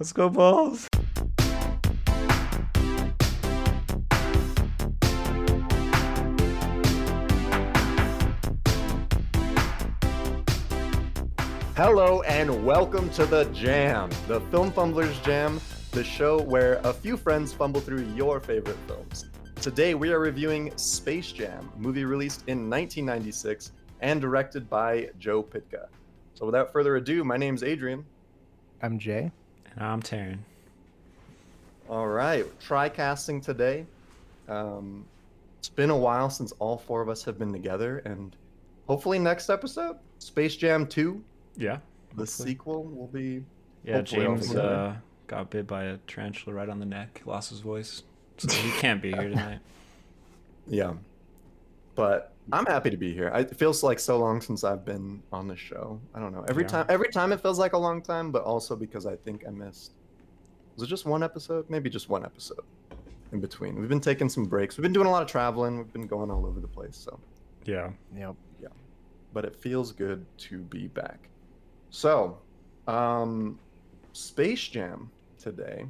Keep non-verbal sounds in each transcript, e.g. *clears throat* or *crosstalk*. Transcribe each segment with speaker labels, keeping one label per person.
Speaker 1: Let's go, balls.
Speaker 2: Hello and welcome to the Jam, the Film Fumblers Jam, the show where a few friends fumble through your favorite films. Today we are reviewing Space Jam, a movie released in 1996 and directed by Joe Pytka. So without further ado, my name's Adrian.
Speaker 3: I'm Jay.
Speaker 1: I'm Taryn.
Speaker 2: All right, try casting today. Um, it's been a while since all four of us have been together, and hopefully next episode, Space Jam 2,
Speaker 1: Yeah.
Speaker 2: the
Speaker 1: Hopefully.
Speaker 2: sequel, will be
Speaker 1: Yeah, James uh, got bit by a tarantula right on the neck, lost his voice. So he can't be here *laughs* tonight.
Speaker 2: Yeah. But I'm happy to be here. I- It feels like so long since I've been on the show. I don't know. Every
Speaker 1: Yeah.
Speaker 2: time every time it feels like a long time, but also because I think I missed Was it just one episode? Maybe just one episode in between. We've been taking some breaks. We've been doing a lot of traveling. We've been going all over the place, so
Speaker 1: Yeah.
Speaker 3: Yep. Yeah.
Speaker 2: But it feels good to be back. So, um Space Jam today.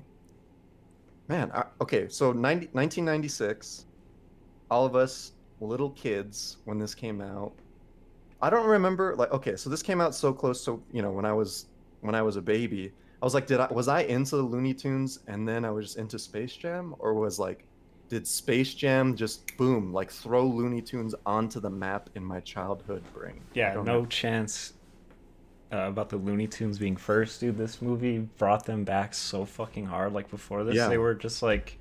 Speaker 2: Man, I, okay, so 90, 1996, all of us little kids when this came out. I don't remember like okay, so this came out so close so, you know, when I was when I was a baby. I was like, did I was I into the Looney Tunes and then I was just into Space Jam or was like did Space Jam just boom like throw Looney Tunes onto the map in my childhood brain?
Speaker 1: Yeah, no
Speaker 2: know.
Speaker 1: chance uh, about the Looney Tunes being first, dude. This movie brought them back so fucking hard. Like before this,
Speaker 2: Yeah.
Speaker 1: they were just like,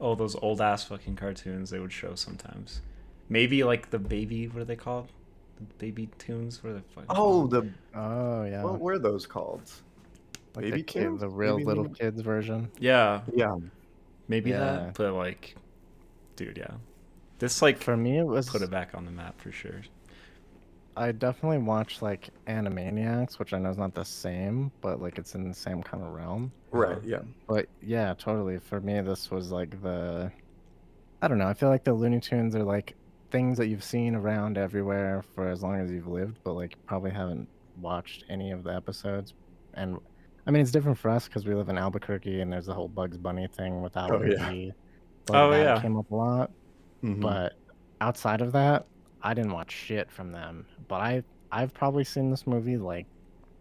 Speaker 1: oh, those old ass fucking cartoons they would show sometimes. Maybe like the baby, what are they called? The baby tunes? What are they fucking
Speaker 2: Oh,
Speaker 1: called?
Speaker 2: the
Speaker 3: Oh yeah.
Speaker 2: what were those called?
Speaker 3: like
Speaker 2: Baby
Speaker 3: the kid,
Speaker 2: Tunes?
Speaker 3: the real
Speaker 2: Baby
Speaker 3: little
Speaker 2: Looney-
Speaker 3: kids version.
Speaker 1: yeah,
Speaker 2: Yeah.
Speaker 1: maybe
Speaker 3: Yeah.
Speaker 1: that. But like, dude, yeah, this like
Speaker 3: For me, it was.
Speaker 1: put it back on the map for sure.
Speaker 3: I definitely watched like Animaniacs, which I know is not the same, but like it's in the same kind of realm.
Speaker 2: Right. Yeah.
Speaker 3: But yeah, totally. For me, this was like the. I don't know. I feel like the Looney Tunes are like things that you've seen around everywhere for as long as you've lived, but like probably haven't watched any of the episodes. And I mean, it's different for us because we live in Albuquerque and there's the whole Bugs Bunny thing with
Speaker 2: yeah.
Speaker 3: Albuquerque. but
Speaker 1: Oh,
Speaker 3: that
Speaker 1: yeah.
Speaker 3: came up a lot.
Speaker 2: Mhm.
Speaker 3: But outside of that, I didn't watch shit from them. But I I've probably seen this movie like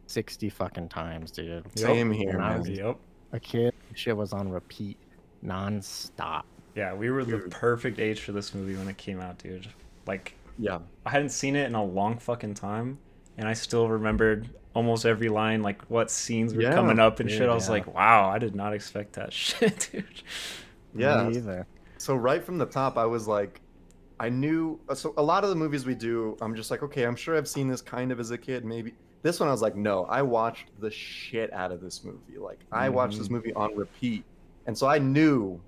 Speaker 3: sixty fucking times, dude.
Speaker 2: Same here,
Speaker 3: When I
Speaker 2: man.
Speaker 3: was
Speaker 1: Yep.
Speaker 3: a kid, shit was on repeat, non-stop.
Speaker 1: Yeah, we were the perfect age for this movie when it came out, dude. Like,
Speaker 2: Yeah.
Speaker 1: I hadn't seen it in a long fucking time, and I still remembered almost every line, like what scenes were
Speaker 2: Yeah,
Speaker 1: coming up and
Speaker 3: dude,
Speaker 1: shit. I was
Speaker 3: yeah.
Speaker 1: like, wow, I did not expect that *laughs* shit, dude.
Speaker 2: Yeah.
Speaker 3: Me either.
Speaker 2: So right from the top, I was like, I knew. uh, So a lot of the movies we do, I'm just like, okay, I'm sure I've seen this kind of as a kid. Maybe this one, I was like, no, I watched the shit out of this movie. Like I watched this
Speaker 3: Mhm.
Speaker 2: movie on repeat, and so I knew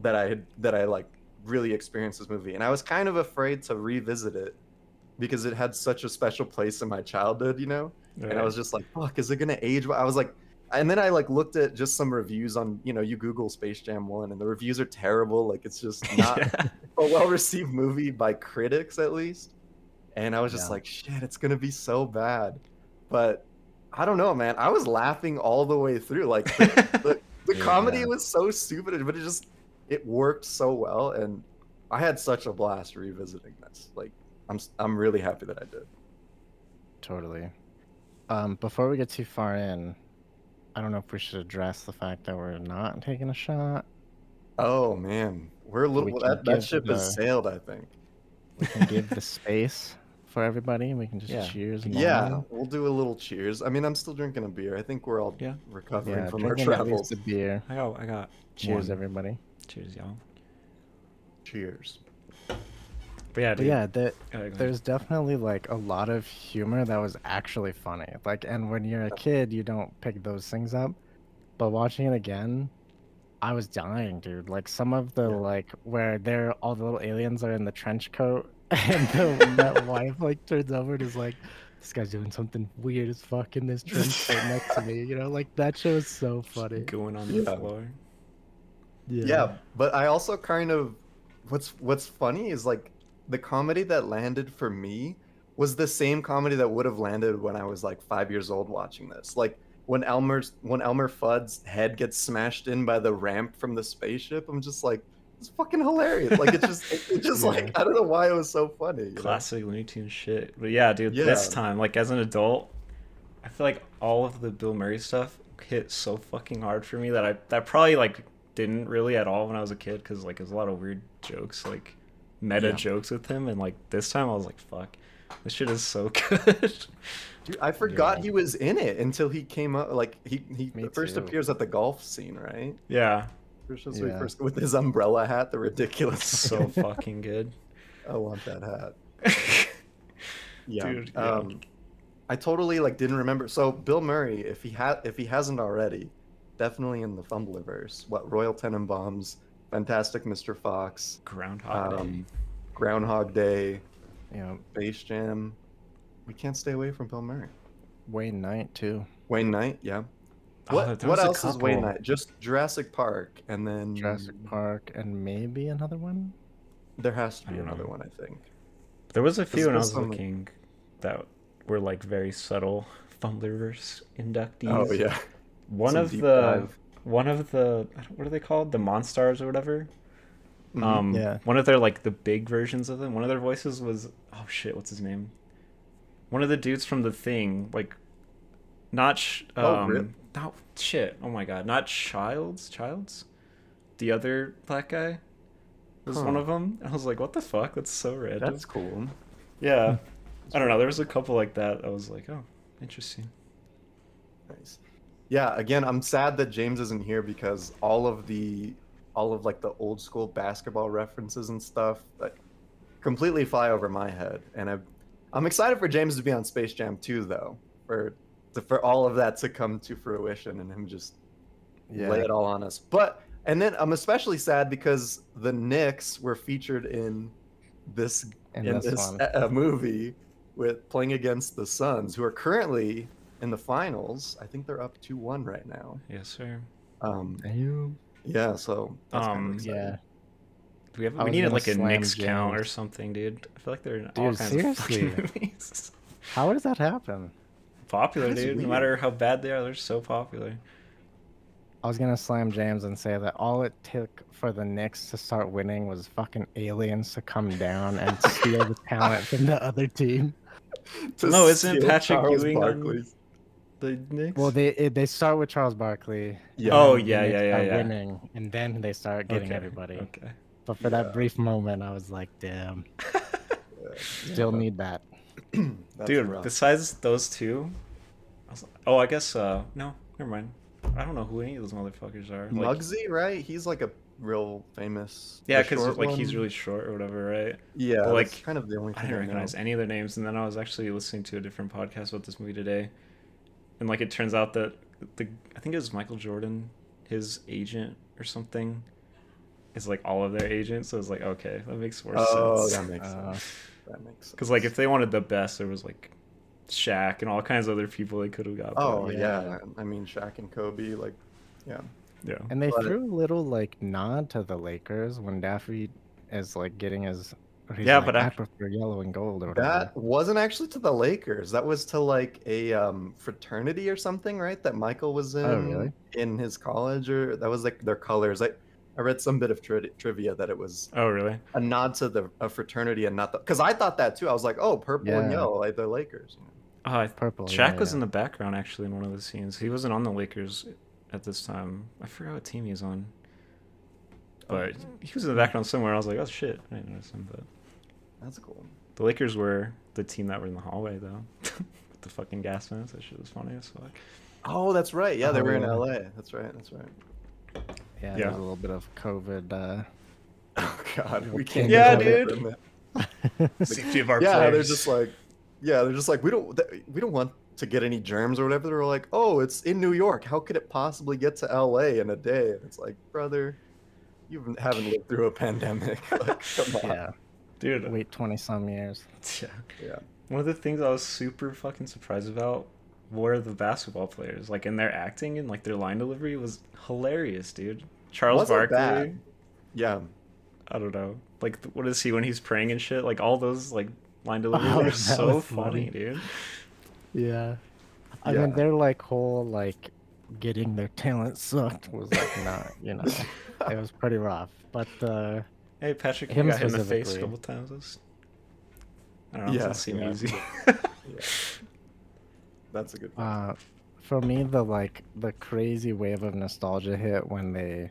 Speaker 2: that I had that I like really experienced this movie, and I was kind of afraid to revisit it because it had such a special place in my childhood, you know. and I was just like, "Fuck, is it gonna age?" well?" I was like, and then I like looked at just some reviews on, you know, you Google Space Jam One, and the reviews are terrible. Like it's just *laughs* not
Speaker 1: Yeah.
Speaker 2: a well-received movie by critics, at least. And I was just
Speaker 3: Yeah.
Speaker 2: like, "Shit, it's gonna be so bad." But I don't know, man. I was laughing all the way through. Like the, the, *laughs* the
Speaker 3: Yeah.
Speaker 2: comedy was so stupid, but it just it worked so well, and I had such a blast revisiting this. Like I'm I'm really happy that I did.
Speaker 3: Totally. Um, before we get too far in, I don't know if we should address the fact that we're not taking a shot.
Speaker 2: Oh man, we're a little
Speaker 3: We
Speaker 2: that, that ship
Speaker 3: the-
Speaker 2: has sailed. I think.
Speaker 3: We can give the space for everybody. And we can just
Speaker 1: Yeah.
Speaker 3: cheers.
Speaker 2: Yeah,
Speaker 3: normally.
Speaker 2: we'll do a little cheers. I mean, I'm still drinking a beer. I think we're all
Speaker 1: Yeah.
Speaker 2: recovering
Speaker 3: Yeah.
Speaker 2: from our
Speaker 3: Drinking at
Speaker 2: travels.
Speaker 3: least a beer.
Speaker 1: I got, I got.
Speaker 3: Cheers,
Speaker 1: one.
Speaker 3: everybody.
Speaker 1: Cheers, y'all.
Speaker 2: Cheers.
Speaker 1: But yeah,
Speaker 3: But yeah, the,
Speaker 1: Go ahead, go ahead.
Speaker 3: there's definitely like a lot of humor that was actually funny. Like, and when you're a kid, you don't pick those things up. But watching it again, I was dying, dude. Like some of the
Speaker 2: Yeah.
Speaker 3: like where they're all the little aliens are in the trench coat, *laughs* *laughs* and the, that wife like turns over and is like, "This guy's doing something weird as fuck in this trench coat next to me." You know, like that show is so funny.
Speaker 1: going on the
Speaker 2: Yeah.
Speaker 1: floor.
Speaker 2: Yeah. but I also kind of what's what's funny is like the comedy that landed for me was the same comedy that would have landed when I was like five years old watching this. Like when Elmer's when Elmer Fudd's head gets smashed in by the ramp from the spaceship. I'm just like, it's fucking hilarious. Like it's just it, it's just *laughs*
Speaker 3: Yeah.
Speaker 2: like I don't know why it was so funny. you know?
Speaker 1: Classic Looney Tunes shit. But yeah, dude, this time, like as an adult, I feel like all of the Bill Murray stuff hit so fucking hard for me that I that probably like didn't really at all when I was a kid because like there's a lot of weird jokes, like meta
Speaker 2: Yeah.
Speaker 1: jokes with him, and like this time I was like, fuck, this shit is so *laughs* good.
Speaker 2: Dude, I forgot
Speaker 3: Yeah.
Speaker 2: he was in it until he came up. Like he he
Speaker 3: Me
Speaker 2: first
Speaker 3: too.
Speaker 2: appears at the golf scene, right?
Speaker 1: yeah,
Speaker 2: First, that's where he
Speaker 3: Yeah.
Speaker 2: first with his umbrella hat, the ridiculous.
Speaker 1: so *laughs* fucking good.
Speaker 2: I want that hat. *laughs* Yeah.
Speaker 1: Dude, yeah.
Speaker 2: Um, I totally like didn't remember. So Bill Murray, if he had, if he hasn't already, definitely in the Fumblerverse. What Royal Tenenbaums, Fantastic Mr. Fox,
Speaker 1: Groundhog Day.
Speaker 2: um, Groundhog Day,
Speaker 3: You know,
Speaker 2: Space Jam. We can't stay away from Bill Murray.
Speaker 3: Wayne Knight too.
Speaker 2: Wayne Knight, yeah.
Speaker 1: Oh,
Speaker 2: What
Speaker 1: there
Speaker 2: what else is Wayne. Knight? Just Jurassic Park, and then
Speaker 3: Jurassic Park and maybe another one.
Speaker 2: There has to be another
Speaker 1: know.
Speaker 2: one, I think.
Speaker 1: There was a few and I was looking that were like very subtle Fumblerverse inductees.
Speaker 2: Oh yeah.
Speaker 1: One
Speaker 2: Some
Speaker 1: of the
Speaker 2: dive.
Speaker 1: One of the what are they called? The Monstars or whatever.
Speaker 2: Mhm.
Speaker 1: Um,
Speaker 3: Yeah.
Speaker 1: One of their like the big versions of them. One of their voices was oh shit, what's his name? One of the dudes from the Thing, like, not sh-
Speaker 2: Oh,
Speaker 1: um,
Speaker 2: really?
Speaker 1: not shit. Oh my god, not Childs, Childs, the other black guy was one of them. I was like, what the fuck? That's so random.
Speaker 2: That's cool.
Speaker 1: Yeah. I don't know. There was a couple like that. I was like, oh, interesting.
Speaker 2: Nice. Yeah, again, I'm sad that James isn't here because all of the all of like the old school basketball references and stuff like completely fly over my head. And I I'm excited for James to be on Space Jam 2 though. For to, for all of that to come to fruition and him just
Speaker 3: Yeah.
Speaker 2: lay it all on us. But and then I'm especially sad because the Knicks were featured in this
Speaker 3: In this,
Speaker 2: uh, *laughs* movie with playing against the Suns, who are currently in the finals. I think they're up two one right now.
Speaker 1: Yes, sir.
Speaker 2: Um,
Speaker 3: You.
Speaker 2: yeah, so that's kind
Speaker 1: Um,
Speaker 2: of exciting.
Speaker 3: Yeah.
Speaker 1: Do we have?
Speaker 3: I
Speaker 1: We
Speaker 3: was
Speaker 1: needed
Speaker 3: gonna
Speaker 1: like a
Speaker 3: slam
Speaker 1: Knicks count or something, dude. I feel like they're in all
Speaker 3: Dude,
Speaker 1: kinds of fucking
Speaker 3: seriously. *laughs*
Speaker 1: movies.
Speaker 3: How does that happen?
Speaker 1: popular,
Speaker 2: That's
Speaker 1: dude. No matter how bad they are, they're so popular.
Speaker 3: I was gonna slam James and say that all it took for the Knicks to start winning was fucking aliens to come down and steal the talent from the other team.
Speaker 2: To *laughs*
Speaker 1: No, isn't
Speaker 2: steal
Speaker 1: Patrick
Speaker 2: Charles
Speaker 1: Ewing on-
Speaker 2: Barkley's-
Speaker 1: The Knicks.
Speaker 3: Well, they they start with Charles Barkley.
Speaker 2: Yeah.
Speaker 1: Oh, yeah, yeah, yeah,
Speaker 3: are
Speaker 1: yeah.
Speaker 3: Winning, and then they start getting
Speaker 1: Okay,
Speaker 3: everybody.
Speaker 1: Okay.
Speaker 3: But for
Speaker 2: Yeah.
Speaker 3: that brief moment, I was like, damn,
Speaker 2: Yeah, *laughs*
Speaker 3: still need that. *clears throat*
Speaker 1: Dude,
Speaker 2: rough.
Speaker 1: besides those two, I was, oh, I guess uh, no, never mind. I don't know who any of those motherfuckers are. Like,
Speaker 2: Muggsy, right? He's like a real famous.
Speaker 1: yeah, because
Speaker 2: short
Speaker 1: like he's really short or whatever, right?
Speaker 2: yeah,
Speaker 1: but,
Speaker 2: like
Speaker 1: like,
Speaker 2: kind of the only.
Speaker 1: I didn't
Speaker 2: know.
Speaker 1: recognize any of their names, and then I was actually listening to a different podcast about this movie today, and like it turns out that the I think it was Michael Jordan, his agent or something, is like all of their agents. So it's like okay, that makes more
Speaker 2: Oh,
Speaker 1: sense.
Speaker 2: that *laughs* makes
Speaker 3: Uh,
Speaker 2: sense. That makes sense.
Speaker 1: Because like if they wanted the best, there was like Shaq and all kinds of other people they could have got.
Speaker 2: Oh
Speaker 3: Yeah.
Speaker 2: yeah. I mean Shaq and Kobe, like, yeah.
Speaker 1: yeah.
Speaker 3: And they
Speaker 2: But-
Speaker 3: threw a little like nod to the Lakers when Daffy is like getting his. Or he's
Speaker 1: Yeah,
Speaker 3: like,
Speaker 1: but
Speaker 3: I
Speaker 1: I-
Speaker 3: prefer yellow and gold or whatever.
Speaker 2: That wasn't actually to the Lakers. That was to like a um, fraternity or something, right? That Michael was in
Speaker 3: Oh, really?
Speaker 2: in his college, or that was like their colors. I I read some bit of tri- trivia that it was
Speaker 1: Oh really?
Speaker 2: a nod to the a fraternity and not the because I thought that too. I was like, oh, purple and yellow, like the Lakers. you.
Speaker 1: Oh, I,
Speaker 3: Purple.
Speaker 1: Shaq
Speaker 3: yeah,
Speaker 1: was
Speaker 3: yeah.
Speaker 1: in the background actually in one of the scenes. He wasn't on the Lakers at this time. I forgot what team he's on. But he was in the background somewhere. I was like, oh shit, I didn't notice him. But
Speaker 2: That's cool.
Speaker 1: the Lakers were the team that were in the hallway though, *laughs* with the fucking gas masks. That shit was funny as fuck.
Speaker 2: Oh, that's right. Yeah, they were in
Speaker 3: Oh.
Speaker 2: L.A. That's right. That's right.
Speaker 3: Yeah,
Speaker 1: Yeah.
Speaker 3: there's a little bit of COVID. Uh, *laughs*
Speaker 2: Oh God, we can't. get away
Speaker 1: dude. *laughs* Safety of our
Speaker 2: yeah,
Speaker 1: players.
Speaker 2: they're just like, yeah, they're just like, we don't, we don't want to get any germs or whatever. They're like, oh, it's in New York. How could it possibly get to L.A. in a day? And it's like, brother, you haven't lived through a pandemic. like, come on.
Speaker 3: yeah,
Speaker 1: dude.
Speaker 3: wait twenty some years.
Speaker 1: Yeah. *laughs*
Speaker 2: Yeah.
Speaker 1: One of the things I was super fucking surprised about were the basketball players. Like in their acting and like their line delivery was hilarious, dude. Charles
Speaker 2: Wasn't
Speaker 1: Barkley.
Speaker 2: bad. Yeah.
Speaker 1: I don't know. Like what is he when he's praying and shit? Like all those like line *laughs* deliveries
Speaker 3: Oh,
Speaker 1: are
Speaker 3: that
Speaker 1: so
Speaker 3: was
Speaker 1: funny,
Speaker 3: funny.
Speaker 1: dude.
Speaker 3: Yeah, I
Speaker 2: Yeah.
Speaker 3: mean, their like whole like getting their talent sucked was like not, you know, *laughs* it was pretty rough. But uh,
Speaker 1: Hey, Patrick, you
Speaker 3: Him
Speaker 1: got hit in the face a couple times. I don't know.
Speaker 2: Yeah,
Speaker 1: Yeah, doesn't seem
Speaker 2: yeah.
Speaker 1: easy.
Speaker 2: Yeah. *laughs* *laughs* That's a good one.
Speaker 3: uh, for me, the like the crazy wave of nostalgia hit when they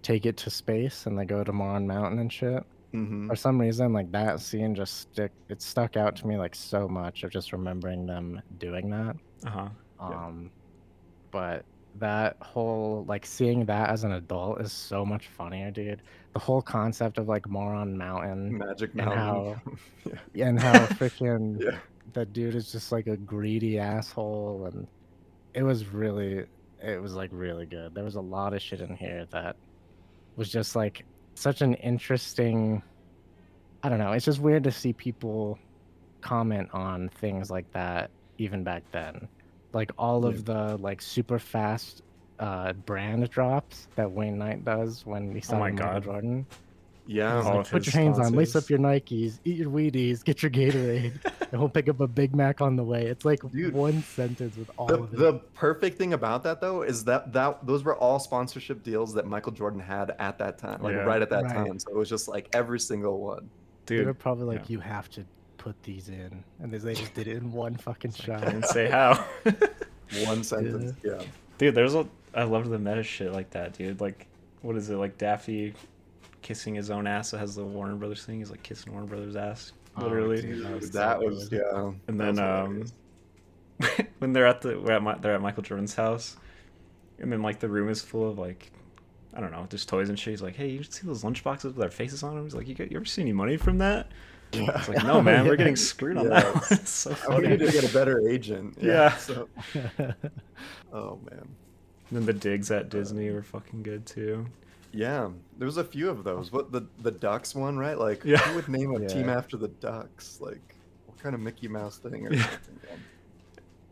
Speaker 3: take it to space and they go to Moron Mountain and shit.
Speaker 2: Mhm.
Speaker 3: For some reason, like that scene just stick it stuck out to me like so much of just remembering them doing that.
Speaker 1: uh huh.
Speaker 2: Yeah.
Speaker 3: Um, but that whole like seeing that as an adult is so much funnier, dude. The whole concept of like Moron Mountain
Speaker 2: Magic
Speaker 3: and
Speaker 2: Mountain. *laughs*
Speaker 3: how-
Speaker 2: yeah.
Speaker 3: and how freaking *laughs*
Speaker 2: Yeah.
Speaker 3: that dude is just like a greedy asshole, and it was really, it was like really good. There was a lot of shit in here that was just like such an interesting. I don't know. It's just weird to see people comment on things like that even back then. Like all of the like super fast uh brand drops that Wayne Knight does when he signed
Speaker 1: my
Speaker 3: Michael
Speaker 1: God.
Speaker 3: Jordan.
Speaker 2: Yeah.
Speaker 1: All
Speaker 3: like, put your hands on, lace up your Nikes, eat your Wheaties, get your Gatorade, *laughs* and we'll pick up a Big Mac on the way. It's like
Speaker 2: Dude,
Speaker 3: one sentence with all
Speaker 2: the,
Speaker 3: of it.
Speaker 2: the perfect thing about that though is that that those were all sponsorship deals that Michael Jordan had at that time, like
Speaker 1: Yeah.
Speaker 2: right at that
Speaker 3: Right.
Speaker 2: time. So it was just like every single one.
Speaker 3: Dude, they were probably like,
Speaker 1: yeah.
Speaker 3: you have to put these in, and they, they just did it in *laughs* one fucking shot.
Speaker 1: I didn't say how. *laughs*
Speaker 2: One sentence. Yeah.
Speaker 1: dude, there's a. I love the meta shit like that, dude. Like, what is it? Like Daffy kissing his own ass. That has the Warner Brothers thing. He's like kissing Warner Brothers' ass,
Speaker 3: Oh,
Speaker 1: literally.
Speaker 3: dude, that was
Speaker 2: that
Speaker 3: so
Speaker 2: was yeah.
Speaker 1: And then um, *laughs* when they're at the we're at my, they're at Michael Jordan's house, and then like the room is full of like I don't know, just toys and shit. He's like, hey, you see those lunch boxes with our faces on them? He's like, you, get, you ever see any money from that?
Speaker 2: Yeah.
Speaker 1: It's like, no, man, we're getting screwed on
Speaker 2: Yeah.
Speaker 1: that one. *laughs* It's so
Speaker 2: I
Speaker 1: funny.
Speaker 2: wanted to get a better agent.
Speaker 1: Yeah.
Speaker 2: So, oh man.
Speaker 1: And then the digs at Disney were fucking good too.
Speaker 2: Yeah, there was a few of those. What the the Ducks one, right? Like,
Speaker 1: Yeah.
Speaker 2: who would name a team after the Ducks? Like, what kind of Mickey Mouse thing? Or
Speaker 1: Yeah.
Speaker 2: something? yeah.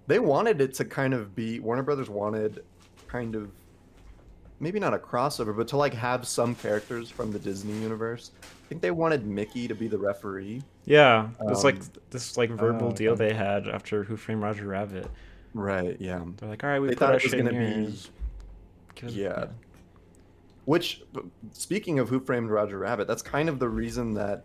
Speaker 2: They wanted it to kind of be Warner Brothers wanted kind of maybe not a crossover, but to like have some characters from the Disney universe. I think they wanted Mickey to be the referee.
Speaker 1: Yeah, it's like
Speaker 2: Um,
Speaker 1: this like verbal
Speaker 3: oh,
Speaker 1: deal they had after Who Framed Roger Rabbit.
Speaker 2: Right. Yeah.
Speaker 1: They're like, all right, we
Speaker 2: They thought it was gonna be-
Speaker 1: us-
Speaker 2: Yeah. Which, speaking of Who Framed Roger Rabbit, that's kind of the reason that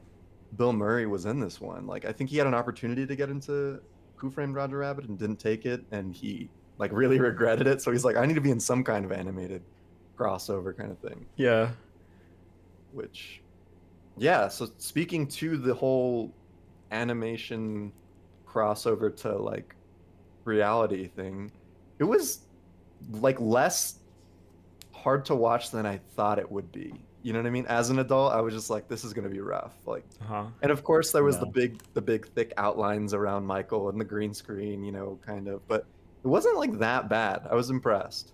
Speaker 2: Bill Murray was in this one. Like, I think he had an opportunity to get into Who Framed Roger Rabbit and didn't take it, and he like really *laughs* regretted it. So he's like, I need to be in some kind of animated crossover kind of thing.
Speaker 1: yeah.
Speaker 2: Which, yeah. So speaking to the whole animation crossover to like reality thing, it was like less hard to watch than I thought it would be. You know what I mean? As an adult, I was just like, this is gonna be rough. Like,
Speaker 1: Uh huh.
Speaker 2: and of course there was the big, the big thick outlines around Michael and the green screen, you know, kind of. But it wasn't like that bad. I was impressed.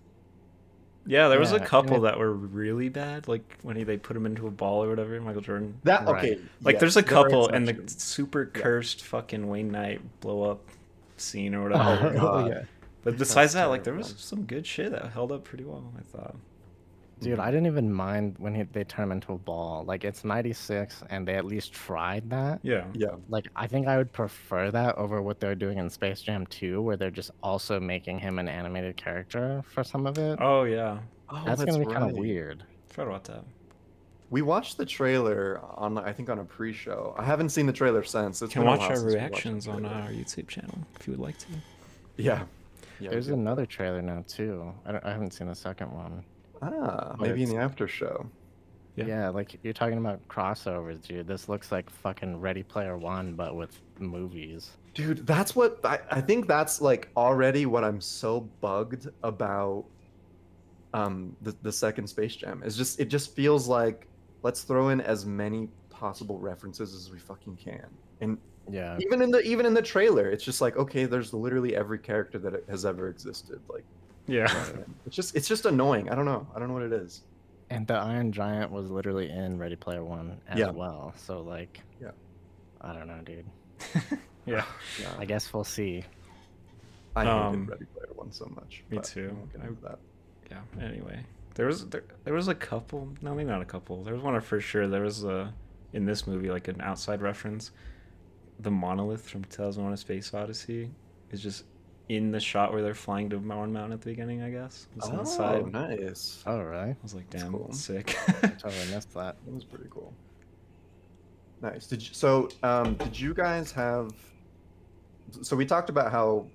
Speaker 1: Yeah, there was
Speaker 3: Yeah,
Speaker 1: a couple
Speaker 3: it-
Speaker 1: that were really bad, like when he, they put him into a ball or whatever. Michael Jordan.
Speaker 2: That
Speaker 3: Right.
Speaker 2: okay?
Speaker 1: Like,
Speaker 2: yes,
Speaker 1: there's a couple, and the
Speaker 2: exceptions.
Speaker 1: super
Speaker 2: Yeah.
Speaker 1: cursed fucking Wayne Knight blow up scene or
Speaker 2: Oh,
Speaker 1: whatever. *laughs*
Speaker 3: Yeah.
Speaker 1: but besides that,
Speaker 2: That's
Speaker 1: like, there was some good shit that held up pretty well. I thought.
Speaker 3: Dude, I didn't even mind when he, they turn him into a ball. Like it's '96, and they at least tried that.
Speaker 1: Yeah.
Speaker 2: Yeah.
Speaker 3: Like I think I would prefer that over what they're doing in Space Jam 2, where they're just also making him an animated character for some of it.
Speaker 1: Oh yeah.
Speaker 2: Oh,
Speaker 3: that's, gonna be kind of weird.
Speaker 1: Forgot about that.
Speaker 2: We watched the trailer on, I think, on a pre-show. I haven't seen the trailer since. It's
Speaker 1: You can watch our
Speaker 2: since we watched the
Speaker 1: reactions on our YouTube channel if you would like to.
Speaker 2: Yeah. yeah
Speaker 3: There's
Speaker 2: we
Speaker 3: another trailer now too. I, don't, I haven't seen the second one.
Speaker 2: Ah, maybe in the after show.
Speaker 1: Yeah.
Speaker 3: Yeah. like you're talking about crossovers, dude. This looks like fucking Ready Player One, but with movies.
Speaker 2: Dude, that's what I, I think that's like already what I'm so bugged about um the, the second Space Jam. Is just it just feels like let's throw in as many possible references as we fucking can. And
Speaker 3: Yeah.
Speaker 2: even in the even in the trailer, it's just like, okay, there's literally every character that has ever existed. Like
Speaker 1: Yeah.
Speaker 2: it's just it's just annoying. I don't know. I don't know what it is.
Speaker 3: And the Iron Giant was literally in Ready Player One as
Speaker 2: Yeah.
Speaker 3: well. So like,
Speaker 2: Yeah.
Speaker 3: I don't know, dude. *laughs*
Speaker 1: yeah. *laughs*
Speaker 2: Yeah.
Speaker 3: I guess we'll see.
Speaker 2: I hated
Speaker 1: Um,
Speaker 2: Ready Player One so much.
Speaker 1: me too.
Speaker 2: we
Speaker 1: I-
Speaker 2: into that.
Speaker 1: Yeah. Anyway, there was there, there was a couple. No, maybe not a couple. There was one for sure. There was a in this movie like an outside reference. The monolith from 2001: A Space Odyssey is just in the shot where they're flying to Moron Mountain at the beginning. I guess. Was
Speaker 2: Oh,
Speaker 1: side.
Speaker 2: nice.
Speaker 3: Oh, really?
Speaker 1: I was like, damn,
Speaker 2: cool.
Speaker 1: sick. *laughs*
Speaker 3: Totally missed that.
Speaker 2: That was pretty cool. Nice. Did you, so? Um, did you guys have? So we talked about how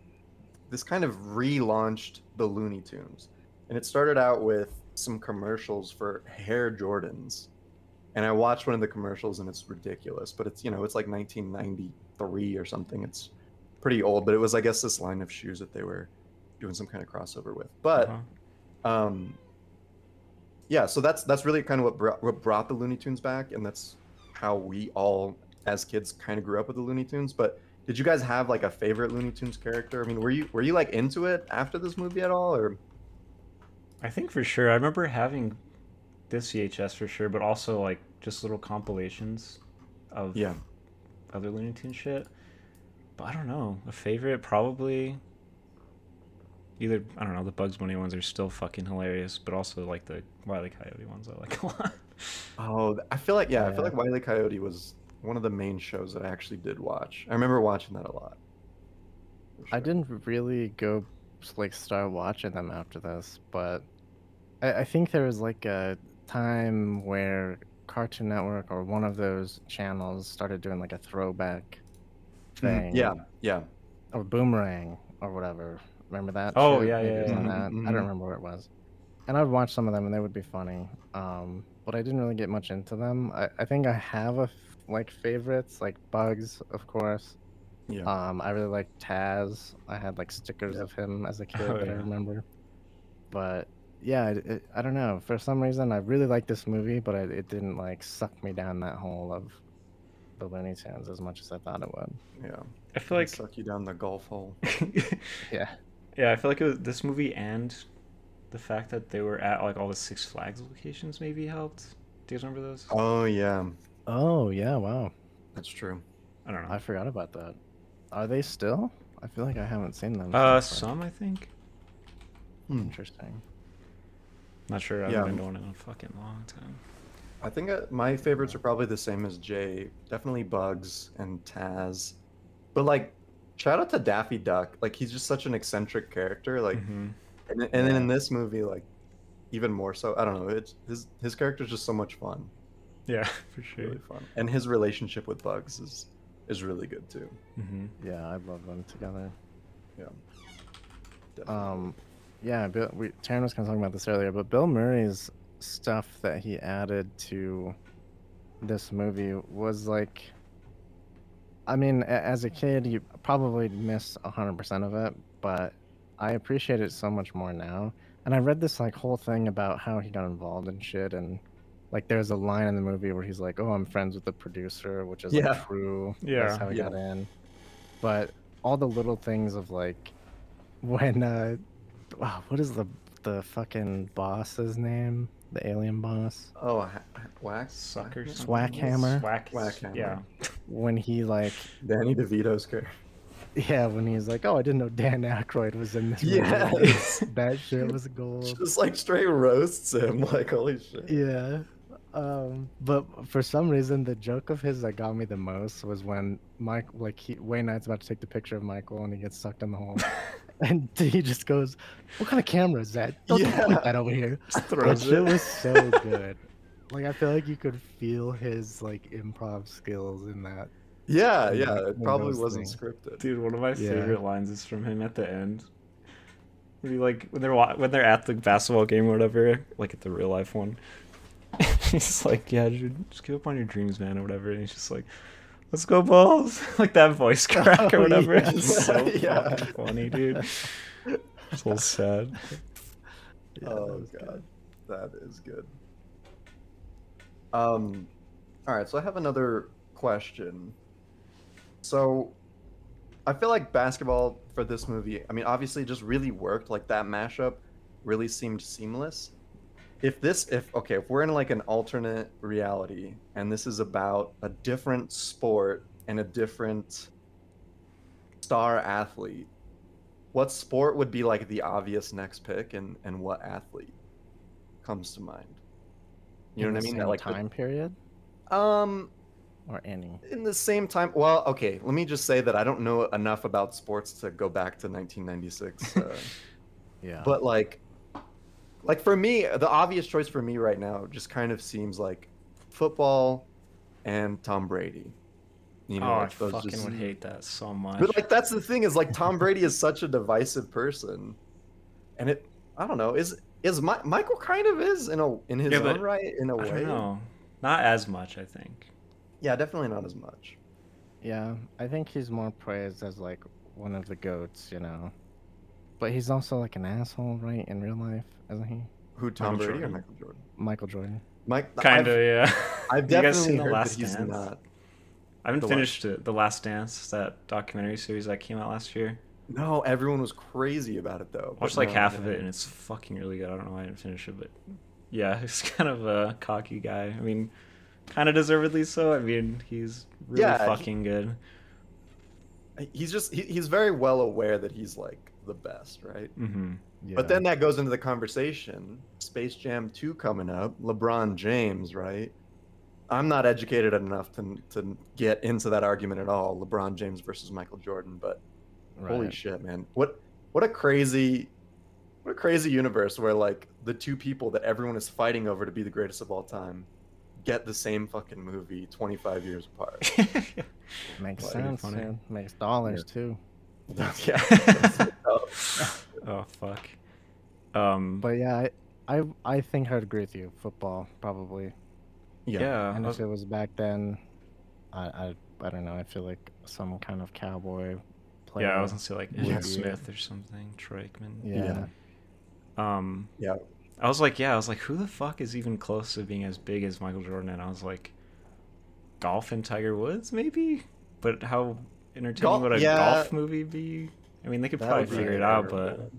Speaker 2: this kind of relaunched the Looney Tunes, and it started out with some commercials for Hare Jordans, and I watched one of the commercials and it's ridiculous, but it's you know it's like 1993 or something. It's pretty old, but it was I guess this line of shoes that they were doing some kind of crossover with. But
Speaker 1: Uh-huh.
Speaker 2: um yeah so that's that's really kind of what brought, what brought the looney tunes back and that's how we all as kids kind of grew up with the looney tunes but did you guys have like a favorite looney tunes character i mean were you were you like into it after this movie at all or
Speaker 1: I think for sure. I remember having this VHS for sure, but also like just little compilations of
Speaker 2: yeah
Speaker 1: other Looney Tunes shit. But I don't know. A favorite probably either I don't know, the Bugs Bunny ones are still fucking hilarious, but also like the Wile E. Coyote ones I like a *laughs* lot.
Speaker 2: oh i feel like yeah, i feel like wiley coyote was one of the main shows that i actually did watch i remember watching that a lot For
Speaker 3: I didn't really go like start watching them after this, but I, I think there was like a time where Cartoon Network or one of those channels started doing like a throwback thing.
Speaker 2: yeah yeah
Speaker 3: Or Boomerang or whatever. Remember that?
Speaker 1: Oh,
Speaker 3: shit?
Speaker 1: yeah,
Speaker 3: Maybe
Speaker 1: yeah,
Speaker 3: it was on
Speaker 2: yeah.
Speaker 3: that.
Speaker 2: Mhm,
Speaker 3: I don't remember what it was. And I'd watch some of them and they would be funny. Um, but I didn't really get much into them. I, I think I have a f- like favorites like Bugs, of course.
Speaker 2: yeah
Speaker 3: Um, I really like Taz. I had like stickers
Speaker 2: Yep.
Speaker 3: of him as a kid
Speaker 1: Oh,
Speaker 3: that I remember. But yeah, it, it, I don't know. For some reason, I really liked this movie, but it, it didn't like suck me down that hole of the Looney Tunes as much as I thought it would.
Speaker 2: yeah
Speaker 1: I feel like
Speaker 2: suck you down the golf hole *laughs*
Speaker 3: Yeah.
Speaker 1: Yeah, I feel like it was, this movie and the fact that they were at like all the Six Flags locations maybe helped. Do you guys remember those?
Speaker 2: oh yeah
Speaker 3: Oh yeah, wow.
Speaker 2: that's true
Speaker 1: I don't know.
Speaker 3: I forgot about that. Are they still? I feel like I haven't seen them.
Speaker 1: Uh,
Speaker 3: since,
Speaker 1: some I think.
Speaker 2: Hmm.
Speaker 3: Interesting.
Speaker 1: Not sure. I haven't been to one in a fucking long time.
Speaker 2: I think uh, my favorites are probably the same as Jay. Definitely Bugs and Taz. But like, shout out to Daffy Duck. Like he's just such an eccentric character. Like,
Speaker 1: Mhm.
Speaker 2: and, then- and then in this movie, like, even more so. I don't know. It's his his character's just so much fun.
Speaker 1: Yeah, *laughs* for sure.
Speaker 2: Really fun. And his relationship with Bugs is is really good too.
Speaker 1: hmm
Speaker 3: Yeah, I love them together.
Speaker 2: Yeah. Definitely.
Speaker 3: Um, yeah, Bill, we Taryn was kind of talking about this earlier, but Bill Murray's stuff that he added to this movie was like, I mean, as a kid, you probably missed hundred percent of it, but I appreciate it so much more now. And I read this like whole thing about how he got involved in shit, and like there's a line in the movie where he's like, "Oh, I'm friends with the producer," which is
Speaker 2: Yeah.
Speaker 3: like true.
Speaker 1: Yeah.
Speaker 3: that's how he
Speaker 2: Yeah.
Speaker 3: got in. But all the little things of like *laughs* when uh wow, what is the the fucking boss's name? The alien boss?
Speaker 2: oh, ha- Wax
Speaker 1: Sucker.
Speaker 2: Wax-
Speaker 1: something?
Speaker 3: Swackhammer?
Speaker 1: Swack.
Speaker 2: Swackhammer.
Speaker 1: Yeah.
Speaker 3: When he like
Speaker 2: Danny DeVito's character.
Speaker 3: yeah, when he's like, Oh, I didn't know Dan Aykroyd was in this movie."
Speaker 2: Yes. *laughs*
Speaker 3: that shit was gold.
Speaker 2: Just like straight roasts him. Like holy shit.
Speaker 3: Yeah. Um, but for some reason, the joke of his that got me the most was when Mike, like, he, Wayne Knight's about to take the picture of Michael and he gets sucked in the hole. *laughs* *laughs* and *laughs* he just goes, What kind of camera is that? Don't
Speaker 2: Yeah.
Speaker 3: point that over here. *laughs*
Speaker 1: Just
Speaker 3: That shit
Speaker 1: it.
Speaker 3: was so good. Like, I feel like you could feel his, like, improv skills in that.
Speaker 2: Yeah,
Speaker 3: One
Speaker 2: yeah.
Speaker 3: of-
Speaker 2: It probably wasn't
Speaker 3: things.
Speaker 2: scripted.
Speaker 1: Dude, one of my
Speaker 3: Yeah.
Speaker 1: favorite lines is from him at the end. When he like when they're when they're at the basketball game or whatever, like at the real life one. he's like, "Yeah, dude, just give up on your dreams, man," or whatever. And he's just like, "Let's go, balls!" *laughs* like that voice crack or
Speaker 3: Oh,
Speaker 1: whatever.
Speaker 3: yeah.
Speaker 1: It's so *laughs*
Speaker 2: Yeah.
Speaker 1: funny, dude. It's all sad.
Speaker 3: Yeah, that
Speaker 2: oh
Speaker 3: good.
Speaker 2: god, that is good. Um, all right. So I have another question. So, I feel like basketball for this movie. I mean, obviously, it just really worked. Like that mashup really seemed seamless. If this, if okay, if we're in like an alternate reality and this is about a different sport and a different star athlete, what sport would be like the obvious next pick and and what athlete comes to mind you know what i mean
Speaker 3: same
Speaker 2: like the-
Speaker 3: time period?
Speaker 2: um
Speaker 3: or any?
Speaker 2: in the same time, well, okay, let me just say that I don't know enough about sports to go back to 1996. Uh, *laughs*
Speaker 3: Yeah.
Speaker 2: but like, like for me, the obvious choice for me right now just kind of seems like football and Tom Brady. You know,
Speaker 1: oh, I
Speaker 2: like those
Speaker 1: fucking
Speaker 2: just-
Speaker 1: would hate that so much.
Speaker 2: But like that's the thing is like Tom Brady is such a divisive person, and it I don't know is is Mi- Michael kind of is in a in his
Speaker 1: Yeah,
Speaker 2: own right in a
Speaker 1: I
Speaker 2: way.
Speaker 1: don't. Not as much, I think.
Speaker 2: Yeah, definitely not as much.
Speaker 3: Yeah, I think he's more praised as like one of the goats, you know. But he's also like an asshole, right? In real life, isn't he?
Speaker 2: Who Tom
Speaker 1: Michael
Speaker 2: Brady
Speaker 1: Jordan.
Speaker 2: or Michael Jordan?
Speaker 3: Michael Jordan.
Speaker 2: Mike
Speaker 1: Kind of, yeah.
Speaker 2: I've
Speaker 1: You guys
Speaker 2: definitely
Speaker 1: seen The Last
Speaker 2: that he's
Speaker 1: Dance?
Speaker 2: not.
Speaker 1: I haven't
Speaker 2: The
Speaker 1: finished it. The Last Dance, that documentary series that came out last year.
Speaker 2: No, everyone was crazy about it though.
Speaker 1: Watched like
Speaker 2: no,
Speaker 1: half of it, and it's fucking really good. I don't know why I didn't finish it, but yeah, *laughs* he's kind of a cocky guy. I mean, kind of deservedly so. I mean, he's really
Speaker 2: Yeah, he-
Speaker 1: fucking good.
Speaker 2: he's just he, he's very well aware that he's like the best, right?
Speaker 1: hmm
Speaker 3: Yeah.
Speaker 2: But then that goes into the conversation. Space Jam 2 coming up, LeBron James, right? I'm not educated enough to, to get into that argument at all, LeBron James versus Michael Jordan, but holy shit, man. What what a crazy what a crazy universe where like the two people that everyone is fighting over to be the greatest of all time get the same fucking movie 25 years apart. *laughs*
Speaker 3: Makes
Speaker 2: Well,
Speaker 1: pretty
Speaker 3: sense. man. Makes dollars too. *laughs*
Speaker 2: yeah. *laughs*
Speaker 1: oh fuck. Um,
Speaker 3: But yeah, I, I I think I'd agree with you. Football probably.
Speaker 1: yeah,
Speaker 2: yeah.
Speaker 3: and
Speaker 1: I
Speaker 3: if it was back then, I I I don't know. I feel like some kind of cowboy player.
Speaker 1: yeah, I was gonna say like
Speaker 3: would
Speaker 1: Ian
Speaker 3: be-
Speaker 1: Smith or something, Troy Aikman.
Speaker 3: Yeah.
Speaker 1: Um,
Speaker 2: Yeah.
Speaker 1: I was like, yeah, I was like, who the fuck is even close to being as big as Michael Jordan? And I was like, golf and Tiger Woods, maybe. But how entertaining
Speaker 2: Golf-
Speaker 1: would a
Speaker 2: yeah.
Speaker 1: golf movie be? I mean, they could
Speaker 2: That
Speaker 1: probably
Speaker 2: would be
Speaker 1: figure it out, but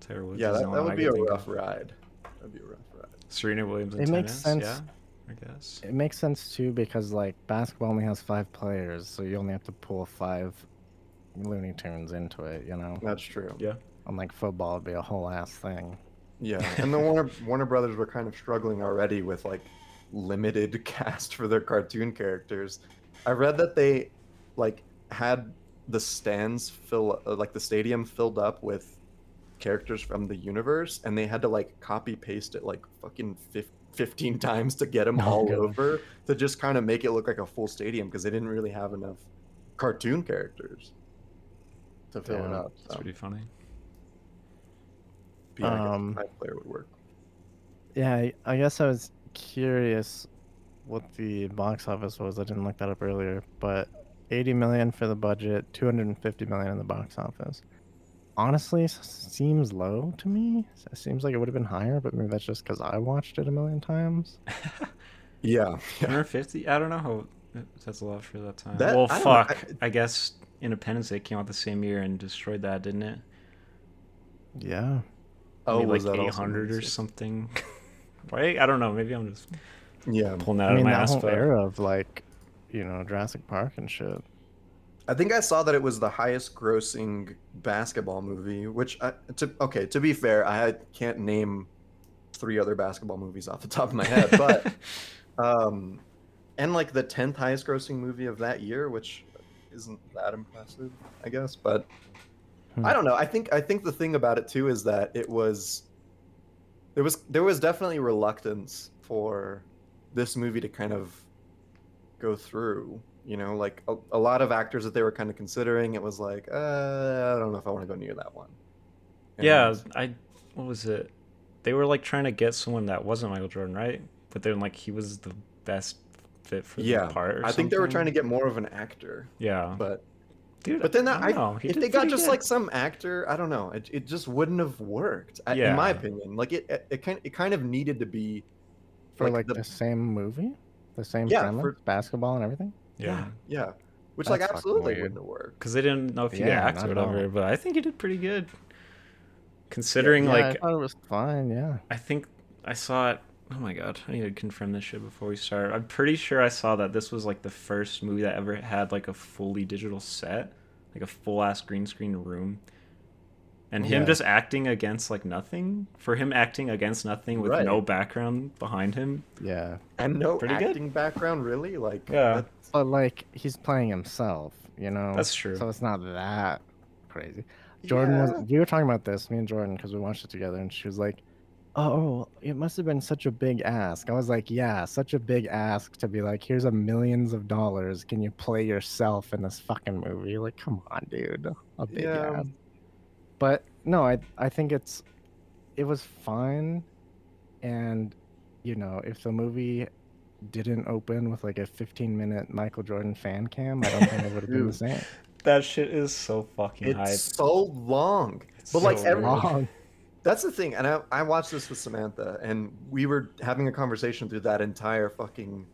Speaker 1: Tiger Woods.
Speaker 2: Yeah,
Speaker 1: is the
Speaker 2: that,
Speaker 1: only
Speaker 2: that would
Speaker 1: I
Speaker 2: be a rough
Speaker 1: of.
Speaker 2: ride. That'd be a rough ride.
Speaker 1: Serena Williams in
Speaker 3: It makes sense.
Speaker 1: yeah, I guess.
Speaker 3: It makes sense too because like basketball only has five players, so you only have to pull five Looney Tunes into it. You know,
Speaker 2: That's true.
Speaker 1: Yeah.
Speaker 3: unlike football, it'd be a whole ass thing.
Speaker 2: Yeah, *laughs* and the Warner Warner Brothers were kind of struggling already with like limited *laughs* cast for their cartoon characters. I read that they like had the stands fill uh, like the stadium filled up with characters from the universe and they had to like copy paste it like fucking 15 *laughs* times to get them
Speaker 3: Oh,
Speaker 2: all
Speaker 3: God.
Speaker 2: over to just kind of make it look like a full stadium because they didn't really have enough cartoon characters to fill it up.
Speaker 1: It's
Speaker 2: So,
Speaker 1: pretty funny.
Speaker 2: yeah,
Speaker 3: Um,
Speaker 2: player would work.
Speaker 3: Yeah, I guess I was curious what the box office was. I didn't look that up earlier, but 80 million for the budget, 250 million in the box office. Honestly, seems low to me. It seems like it would have been higher, but maybe that's just because I watched it a million times. *laughs*
Speaker 2: Yeah, yeah.
Speaker 1: 150? I don't know how. Uh, that's a lot for that time.
Speaker 2: That-
Speaker 1: well,
Speaker 2: I
Speaker 1: fuck.
Speaker 2: I-
Speaker 1: I, guess Independence Day came out the same year and destroyed that, didn't it?
Speaker 3: Yeah.
Speaker 2: Oh,
Speaker 1: Maybe
Speaker 2: was
Speaker 1: like
Speaker 2: that also
Speaker 1: 800 or something. *laughs* right? I don't know. Maybe I'm just
Speaker 2: Yeah,
Speaker 1: pulling that
Speaker 3: I
Speaker 1: out of my
Speaker 3: that
Speaker 1: ass.
Speaker 3: whole
Speaker 1: But
Speaker 3: era of like, you know, Jurassic Park and shit.
Speaker 2: I think I saw that it was the highest grossing basketball movie. Which, I, to okay, to be fair, I can't name three other basketball movies off the top of my head, but *laughs* um, and like the tenth highest grossing movie of that year, which isn't that impressive, I guess. But
Speaker 3: Hmm.
Speaker 2: I don't know. I think I think the thing about it too is that it was there was there was definitely reluctance for this movie to kind of go through. You know, like a, a lot of actors that they were kind of considering, it was like, uh, I don't know if I want to go near that one.
Speaker 1: yeah, I. What was it? They were like trying to get someone that wasn't Michael Jordan, right? But then like he was the best fit for
Speaker 2: yeah.
Speaker 1: the part. Or
Speaker 2: I think they were trying to get more of an actor,
Speaker 1: Yeah,
Speaker 2: but
Speaker 1: dude.
Speaker 2: but then
Speaker 1: I,
Speaker 2: I,
Speaker 1: know. He
Speaker 2: if they got just
Speaker 1: good.
Speaker 2: like some actor, I don't know, it, it just wouldn't have worked,
Speaker 1: Yeah.
Speaker 2: in my opinion. Like it, it, it kind, it kind of needed to be
Speaker 3: For
Speaker 2: like
Speaker 3: like,
Speaker 2: the-
Speaker 3: the, same movie? The same
Speaker 2: Yeah,
Speaker 3: premise?
Speaker 2: for-
Speaker 3: basketball and everything?
Speaker 1: yeah,
Speaker 2: yeah, which like
Speaker 3: That's fucking
Speaker 2: absolutely
Speaker 3: weird.
Speaker 2: wouldn't have worked.
Speaker 1: because they didn't know if he could
Speaker 3: Yeah,
Speaker 1: act or whatever. But I think you did pretty good, considering
Speaker 3: yeah,
Speaker 1: like
Speaker 3: I thought it was fine, yeah.
Speaker 1: I think I saw it. Oh my god, I need to confirm this shit before we start. I'm pretty sure I saw that this was like the first movie that ever had like a fully digital set, like a full ass green screen room. And him
Speaker 3: Yeah.
Speaker 1: just acting against like nothing, for him acting against nothing with
Speaker 2: Right.
Speaker 1: no background behind him.
Speaker 3: Yeah.
Speaker 2: And no
Speaker 1: Pretty good.
Speaker 2: acting background, really. Like,
Speaker 1: Yeah.
Speaker 2: that's-
Speaker 3: But like he's playing himself, you know.
Speaker 1: That's true.
Speaker 3: So it's not that crazy. Jordan was
Speaker 2: Yeah.
Speaker 3: we were talking about this, me and Jordan, because we watched it together, and she was like, "Oh, it must have been such a big ask." I was like, "Yeah, such a big ask to be like, here's a millions of dollars. Can you play yourself in this fucking movie? Like, come on, dude, a big
Speaker 2: Yeah.
Speaker 3: ask." But no, I I think it's it was fine, and you know, if the movie didn't open with like a 15 minute Michael Jordan fan cam, I don't think it would have been the *laughs* same.
Speaker 1: That shit is so fucking hype.
Speaker 2: It's so long.
Speaker 1: It's
Speaker 2: but like every.
Speaker 3: Long.
Speaker 2: that's the thing. And I, I watched this with Samantha, and we were having a conversation through that entire fucking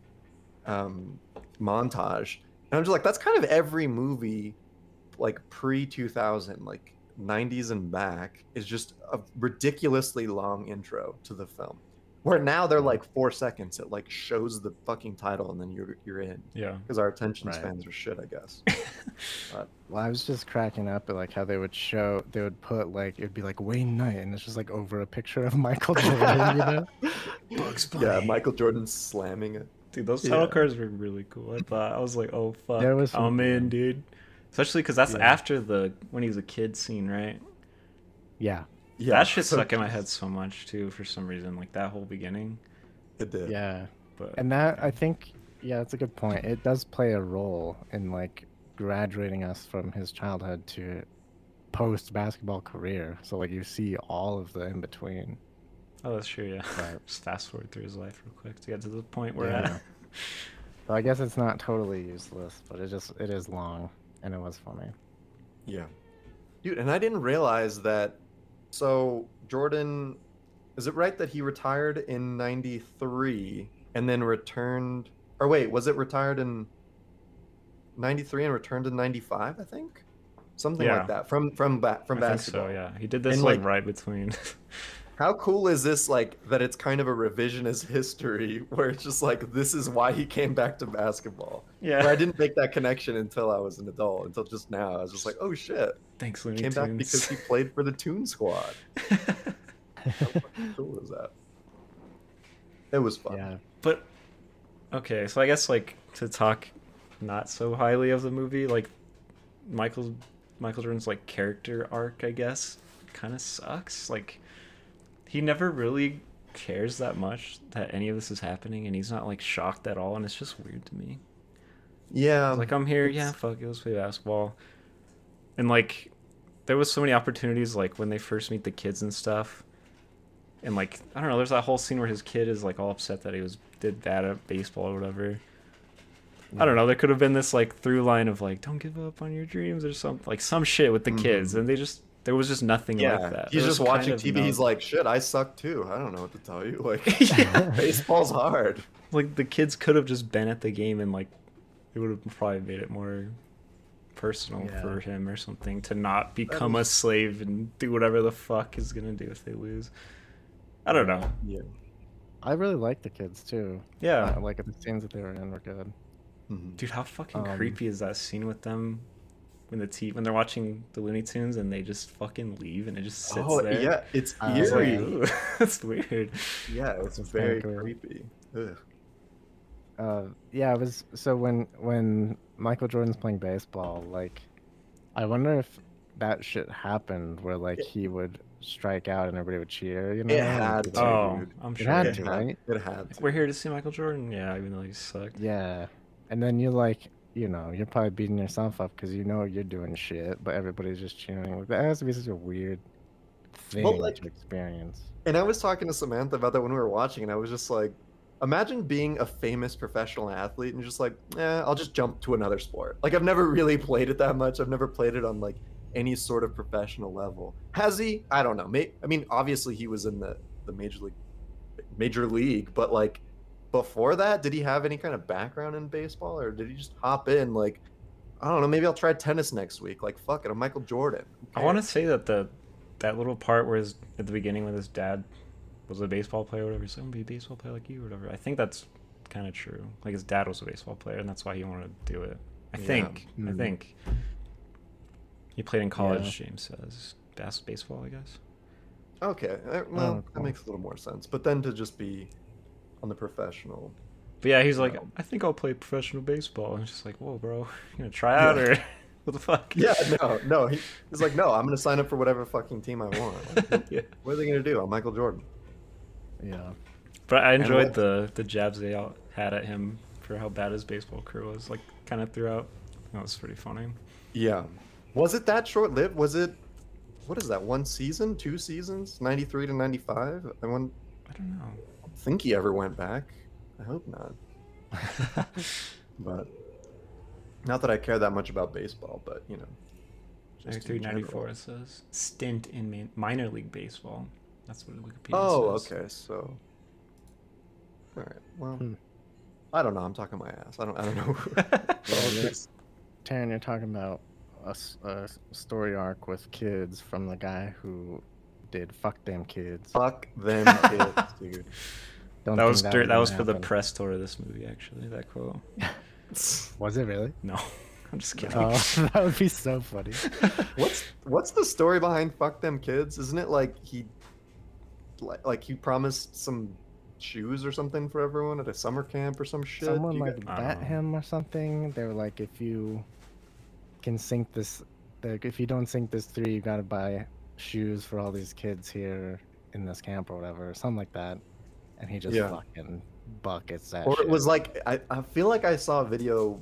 Speaker 2: um, montage. And I'm just like, that's kind of every movie, like pre 2000, like 90s and back, is just a ridiculously long intro to the film. Where now they're like four seconds. It like shows the fucking title, and then you're you're in
Speaker 1: Yeah.
Speaker 2: because our attention
Speaker 3: Right.
Speaker 2: spans are shit, I guess. *laughs*
Speaker 3: Well, I was just cracking up at like how they would show, they would put like it'd be like Wayne Knight, and it's just like over a picture of Michael *laughs* Jordan, you know?
Speaker 1: Bugs
Speaker 2: yeah, Michael Jordan slamming it.
Speaker 1: Dude, those title
Speaker 2: Yeah.
Speaker 1: cards were really cool. I thought I was like, oh fuck,
Speaker 3: There was some
Speaker 1: I'm in, dude. Especially because that's
Speaker 3: Yeah.
Speaker 1: after the when he was a kid scene, right?
Speaker 3: Yeah,
Speaker 2: Yeah,
Speaker 1: that shit
Speaker 2: so
Speaker 1: stuck in my head so much too for some reason. Like that whole beginning.
Speaker 2: It did.
Speaker 3: yeah,
Speaker 1: But
Speaker 3: and that I think, yeah, that's a good point. It does play a role in like graduating us from his childhood to post basketball career. So like you see all of the in between.
Speaker 1: oh, that's true. Yeah.
Speaker 3: Right. *laughs*
Speaker 1: Just fast forward through his life real quick to get to the point we're
Speaker 3: Yeah. *laughs*
Speaker 1: at.
Speaker 3: So I guess it's not totally useless, but it just it is long, and it was funny.
Speaker 2: Yeah. Dude, and I didn't realize that. So, Jordan, is it right that he retired in 93 and then returned? Or wait, was it retired in 93 and returned in 95, I think? Something
Speaker 1: Yeah.
Speaker 2: like that from from ba- from
Speaker 1: I think
Speaker 2: basketball.
Speaker 1: so. Yeah, he did this like,
Speaker 2: like-
Speaker 1: right between. *laughs*
Speaker 2: How cool is this like that it's kind of a revisionist history where it's just like this is why he came back to basketball.
Speaker 1: yeah.
Speaker 2: Where I didn't make that connection until I was an adult, until just now. I was just like, "Oh shit,
Speaker 1: Thanks, Looney
Speaker 2: came back because he played for the Toon Squad." *laughs* How cool was that? It was fun.
Speaker 3: Yeah,
Speaker 1: But okay, so I guess like to talk not so highly of the movie, like Michael Michael Jordan's like character arc, I guess, kind of sucks. Like he never really cares that much that any of this is happening, and he's not like shocked at all, and it's just weird to me.
Speaker 2: Yeah.
Speaker 1: like I'm here, yeah, fuck it, let's play basketball. And like there was so many opportunities like when they first meet the kids and stuff. And like I don't know, there's that whole scene where his kid is like all upset that he was did bad at baseball or whatever. I don't know, there could have been this like through line of like don't give up on your dreams or something like some shit with the kids
Speaker 2: Mhm.
Speaker 1: and they just there was just nothing
Speaker 2: yeah.
Speaker 1: like that.
Speaker 2: He's
Speaker 1: There
Speaker 2: just watching TV.
Speaker 1: no-
Speaker 2: He's like, "Shit, I suck too. I don't know what to tell you." *laughs* Like,
Speaker 1: Yeah. *laughs*
Speaker 2: baseball's hard.
Speaker 1: like the kids could have just been at the game and like it would have probably made it more personal
Speaker 3: Yeah.
Speaker 1: for him or something to not become a slave and do whatever the fuck he's gonna do if they lose. I don't know.
Speaker 2: Yeah.
Speaker 3: I really like the kids too.
Speaker 1: Yeah,
Speaker 3: Uh, like the scenes that they were in were good.
Speaker 2: Mhm.
Speaker 1: dude, how fucking
Speaker 3: Um,
Speaker 1: creepy is that scene with them when the t- when they're watching the Looney Tunes and they just fucking leave and it just sits
Speaker 2: Oh
Speaker 1: there.
Speaker 2: yeah, it's
Speaker 3: I was like,
Speaker 2: eerie. *laughs*
Speaker 1: That's weird.
Speaker 2: yeah, it's
Speaker 3: It's
Speaker 2: very
Speaker 3: cool.
Speaker 2: creepy. Ugh.
Speaker 3: Uh, yeah, it was so when when Michael Jordan's playing baseball, like, I wonder if that shit happened where like he would strike out and everybody would cheer. You know,
Speaker 2: It had to.
Speaker 1: Oh,
Speaker 2: dude.
Speaker 1: I'm
Speaker 3: It
Speaker 1: sure.
Speaker 3: had
Speaker 2: It
Speaker 3: to,
Speaker 2: had-
Speaker 3: right?
Speaker 2: It had to.
Speaker 1: We're here to see Michael Jordan. Yeah, even though he sucked.
Speaker 3: Yeah, and then you like, you know, you're probably beating yourself up because you know you're doing shit, but everybody's just cheering. That has to be such a weird thing
Speaker 2: like-
Speaker 3: to experience.
Speaker 2: And I was talking to Samantha about that when we were watching, and I was just like, imagine being a famous professional athlete and just like, eh, I'll just jump to another sport. Like I've never really played it that much. I've never played it on like any sort of professional level. Has he? I don't know. I mean, obviously he was in the the major league, major league, but like before that, did he have any kind of background in baseball, or did he just hop in like? I don't know. Maybe I'll try tennis next week. Like, fuck it. I'm Michael Jordan. Who
Speaker 1: I want to say that the that little part where his at the beginning with his dad was a baseball player or whatever, he's like, I'm gonna be a baseball player like you or whatever. I think that's kind of true. Like his dad was a baseball player, and that's why he wanted to do it. I
Speaker 2: Yeah.
Speaker 1: think. I
Speaker 3: Hmm.
Speaker 1: think. He played in college. James says. bas- baseball, I guess.
Speaker 2: Okay, uh, well,
Speaker 3: Oh,
Speaker 2: that makes a little more sense. But then to just be on the professional.
Speaker 1: But yeah, he's like,
Speaker 2: No.
Speaker 1: I think I'll play professional baseball. And it's just like, whoa, bro, *laughs* you gonna try out
Speaker 2: Yeah.
Speaker 1: or *laughs* what the fuck?
Speaker 2: Yeah, no, no. He, he's like, no, I'm gonna sign up for whatever fucking team I want. *laughs* Like,
Speaker 1: yeah.
Speaker 2: what are they gonna do? I'm Michael Jordan.
Speaker 3: Yeah.
Speaker 1: But I enjoyed the the jabs they all had at him for how bad his baseball career was, like kind of throughout. That was pretty funny.
Speaker 2: Yeah. Was it that short lived? Was it? What is that? One season? Two seasons? Ninety three to ninety five? I wouldn't
Speaker 1: I don't know.
Speaker 2: Think he ever went back. I hope not. *laughs* But not that I care that much about baseball, but you know. just in
Speaker 1: 93
Speaker 2: general.
Speaker 1: it says stint in min- minor league baseball. That's what Wikipedia
Speaker 2: Oh,
Speaker 1: says.
Speaker 2: Oh, okay. So. All right. Well,
Speaker 3: Hmm.
Speaker 2: I don't know. I'm talking my ass. I don't. I don't know. *laughs*
Speaker 3: Well, *laughs*
Speaker 2: Well,
Speaker 3: you're- Taryn, you're talking about a story arc with kids from the guy who did "Fuck Them Kids."
Speaker 2: Fuck them *laughs* kids, dude.
Speaker 3: Don't
Speaker 1: that was that
Speaker 3: gonna
Speaker 1: was for the press tour of this movie. Actually, that quote. *laughs*
Speaker 3: Was it really?
Speaker 1: No, *laughs* I'm just kidding.
Speaker 3: Oh, that would be so funny.
Speaker 2: What's what's the story behind "fuck them kids"? Isn't it like he, like, like he promised some shoes or something for everyone at a summer camp or some shit?
Speaker 3: Someone
Speaker 2: You
Speaker 3: like
Speaker 1: I don't
Speaker 3: bet him or something. They were like, if you can sink this, like, if you don't sink this three, you gotta buy shoes for all these kids here in this camp or whatever, something like that. And he just
Speaker 2: Yeah.
Speaker 3: fucking buckets that.
Speaker 2: or it was like I, I feel like I saw a video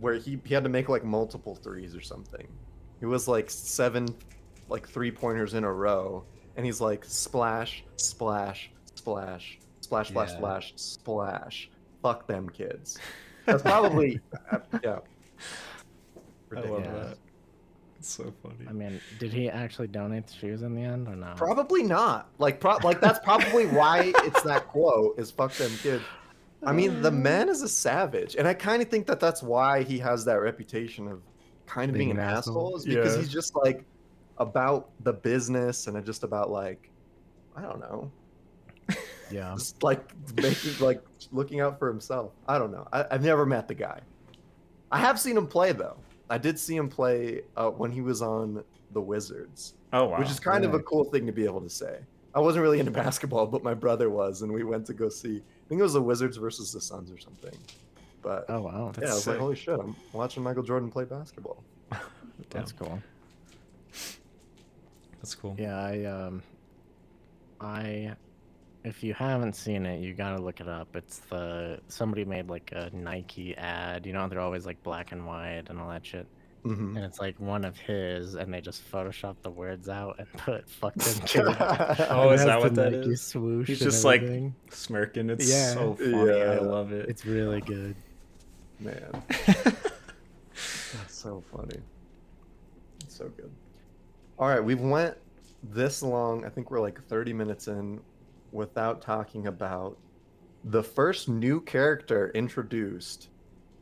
Speaker 2: where he, he had to make like multiple threes or something. It was like seven like three pointers in a row, and he's like splash, splash, splash, splash, splash,
Speaker 3: Yeah.
Speaker 2: splash, splash. Fuck them kids. That's probably *laughs* uh, yeah.
Speaker 1: I love that. It's *laughs* so funny.
Speaker 3: I mean, did he actually donate the shoes in the end or no?
Speaker 2: Probably not. Like, pro- like that's probably why it's that *laughs* quote is "fuck them kids." I mean, the um, man is a savage, and I kind of think that that's why he has that reputation of kind of being,
Speaker 3: Being
Speaker 2: an
Speaker 3: an
Speaker 2: asshole,
Speaker 3: asshole.
Speaker 2: is because
Speaker 1: Yeah.
Speaker 2: he's just like about the business and just about like I don't know, *laughs*
Speaker 3: Yeah.
Speaker 2: just like making like looking out for himself. I don't know. I, I've never met the guy. I have seen him play though. I did see him play uh, when he was on the Wizards
Speaker 1: oh wow.
Speaker 2: which is kind of a cool thing to be able to say. I wasn't really into *laughs* basketball, but my brother was, and we went to go see. I think it was the Wizards versus the Suns or something. But
Speaker 3: Oh wow,
Speaker 2: yeah, I was like, holy shit! I'm watching Michael Jordan play basketball. *laughs*
Speaker 3: that's cool.
Speaker 1: That's cool.
Speaker 3: Yeah, I um, I, if you haven't seen it, you gotta look it up. It's the somebody made like a Nike ad. You know, they're always like black and white and all that shit.
Speaker 2: Mhm.
Speaker 3: And it's like one of his, and they just photoshopped the words out and *laughs* put "fuck them kids."
Speaker 1: Oh,
Speaker 3: It
Speaker 1: is
Speaker 3: has
Speaker 1: that
Speaker 3: the
Speaker 1: what that
Speaker 3: Nike
Speaker 1: is?
Speaker 3: Swoosh
Speaker 1: He's just, like. Smirking. It's
Speaker 3: Yeah.
Speaker 1: so funny. I love it.
Speaker 3: it's really good.
Speaker 2: Man, *laughs* that's so funny. It's so good. All right, we've went this long. I think we're like 30 minutes in without talking about the first new character introduced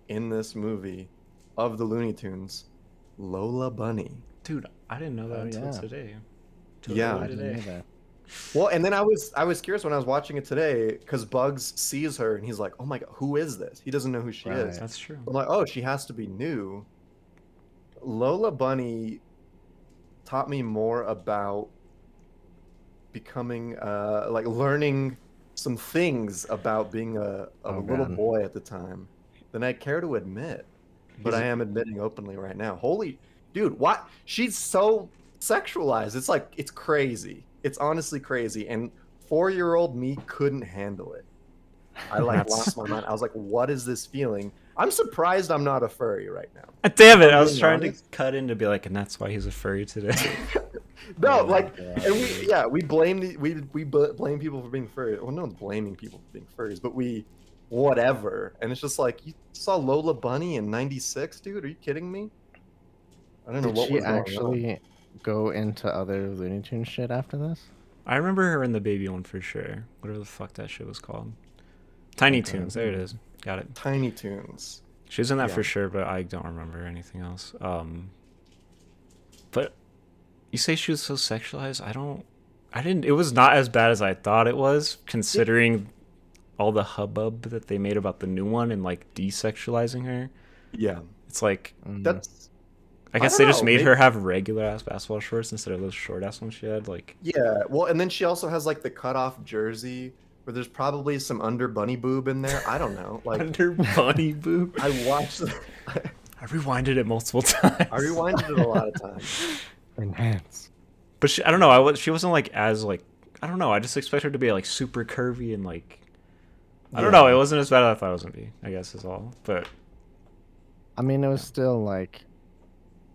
Speaker 2: in this movie of the Looney Tunes, Lola Bunny.
Speaker 1: Dude, I didn't know that
Speaker 3: Oh,
Speaker 1: until
Speaker 3: yeah.
Speaker 1: today.
Speaker 2: Yeah.
Speaker 3: I didn't
Speaker 1: today.
Speaker 3: either.
Speaker 2: Well, and then I was I was curious when I was watching it today because Bugs sees her and he's like, "Oh my god, who is this?" He doesn't know who she is.
Speaker 1: That's true.
Speaker 2: I'm like, oh, she has to be new. Lola Bunny taught me more about becoming, uh, like learning some things about being a, a
Speaker 3: Oh,
Speaker 2: little
Speaker 3: God.
Speaker 2: boy at the time than I care to admit. But
Speaker 1: He's-
Speaker 2: I am admitting openly right now. Holy, dude, what? She's so sexualized. It's like, it's crazy. It's honestly crazy. And four year old me couldn't handle it. I like lost my mind. I was like, what is this feeling? I'm surprised I'm not a furry right now. *laughs*
Speaker 1: Damn it! I was trying
Speaker 2: honest.
Speaker 1: to cut in to be like, and that's why he's a furry today. *laughs*
Speaker 2: no,
Speaker 3: Oh
Speaker 2: like,
Speaker 3: God,
Speaker 2: and we, yeah, we blame the, we we blame people for being furry. Well, no one's blaming people for being furries, but we, whatever. And it's just like you saw Lola Bunny in '96, dude. Are you kidding me? I don't know
Speaker 3: Did
Speaker 2: what
Speaker 3: she
Speaker 2: was going on.
Speaker 3: actually go into other Looney Tunes shit after this?
Speaker 1: I remember her in the baby one for sure. Whatever the fuck that shit was called. Tiny
Speaker 3: Okay.
Speaker 1: Toons. There it is. Got it.
Speaker 2: Tiny Toons.
Speaker 1: She was in that
Speaker 2: Yeah.
Speaker 1: for sure, but I don't remember anything else. Um, but you say she was so sexualized. I don't. I didn't. It was not as bad as I thought it was, considering all the hubbub that they made about the new one and like desexualizing her.
Speaker 2: Yeah,
Speaker 1: It's like
Speaker 3: Mm,
Speaker 2: that's
Speaker 1: I
Speaker 2: I
Speaker 1: guess
Speaker 2: don't
Speaker 1: they just
Speaker 2: know,
Speaker 1: made
Speaker 2: maybe-
Speaker 1: her have regular ass basketball shorts instead of those short ass ones she had. Like,
Speaker 2: Yeah, well, and then she also has like the cutoff jersey where there's probably some under bunny boob in there. I don't know. Like
Speaker 1: under bunny boob.
Speaker 2: I watched, *laughs*
Speaker 1: I rewinded it multiple times.
Speaker 2: I rewinded it a lot of times.
Speaker 3: Enhance.
Speaker 1: But she, I don't know. I was she wasn't like as like I don't know. I just expect her to be like super curvy and like I don't
Speaker 2: Yeah.
Speaker 1: know. It wasn't as bad as I thought it was gonna be. I guess is all. But
Speaker 3: I mean, it was still like,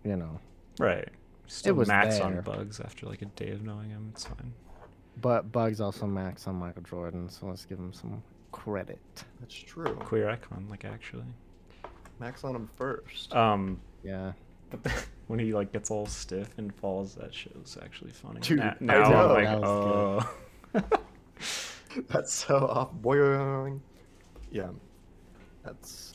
Speaker 3: you know,
Speaker 1: right, still
Speaker 3: was
Speaker 1: max on bugs after like a day of knowing him. It's fine.
Speaker 3: But Bugs also max on Michael Jordan, so let's give him some credit.
Speaker 2: That's true.
Speaker 1: Queer icon, like actually.
Speaker 2: Max on him first.
Speaker 1: Um,
Speaker 3: Yeah.
Speaker 1: but *laughs* when he like gets all stiff and falls, that shit was actually funny.
Speaker 2: Dude,
Speaker 1: Na-
Speaker 2: I
Speaker 1: now
Speaker 2: know.
Speaker 1: I'm like,
Speaker 3: That
Speaker 1: oh. *laughs*
Speaker 2: That's so off. Boing. *laughs* Yeah. That's.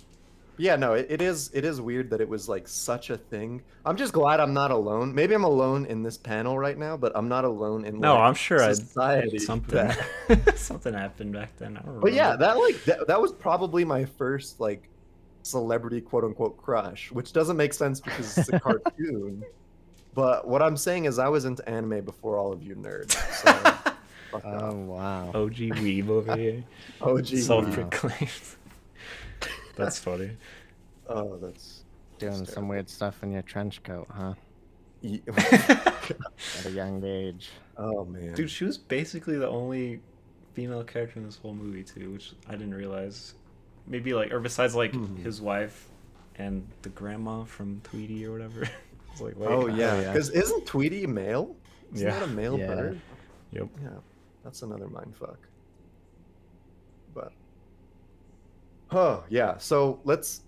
Speaker 2: Yeah, no, it, it is. It is weird that it was like such a thing. I'm just glad I'm not alone. Maybe I'm alone in this panel right now, but I'm not alone in.
Speaker 1: no,
Speaker 2: like,
Speaker 1: I'm sure I
Speaker 2: society.
Speaker 1: something *laughs* something happened back then. I don't
Speaker 2: But yeah, that like that, that was probably my first like celebrity quote unquote crush, which doesn't make sense because it's a cartoon. *laughs* But what I'm saying is I was into anime before all of you nerds. So *laughs*
Speaker 3: Oh wow.
Speaker 1: OG weeb over here.
Speaker 2: OG.
Speaker 1: Self-proclaimed. That's funny. *laughs*
Speaker 2: Oh, that's
Speaker 3: Doing
Speaker 2: that's
Speaker 3: some weird stuff in your trench coat, huh?
Speaker 2: Ye- *laughs*
Speaker 3: At a young age.
Speaker 2: oh man.
Speaker 1: Dude, she was basically the only female character in this whole movie too, which I didn't realize. Maybe like, or besides like
Speaker 2: Mhm.
Speaker 1: his wife and the grandma from Tweety or whatever. *laughs* it's like, wait,
Speaker 2: Oh yeah,
Speaker 3: yeah.
Speaker 2: because isn't Tweety male? Isn't
Speaker 1: Yeah.
Speaker 2: that a male
Speaker 3: Yeah.
Speaker 2: bird?
Speaker 1: Yep.
Speaker 2: Yeah, that's another mind fuck. But oh yeah, so let's.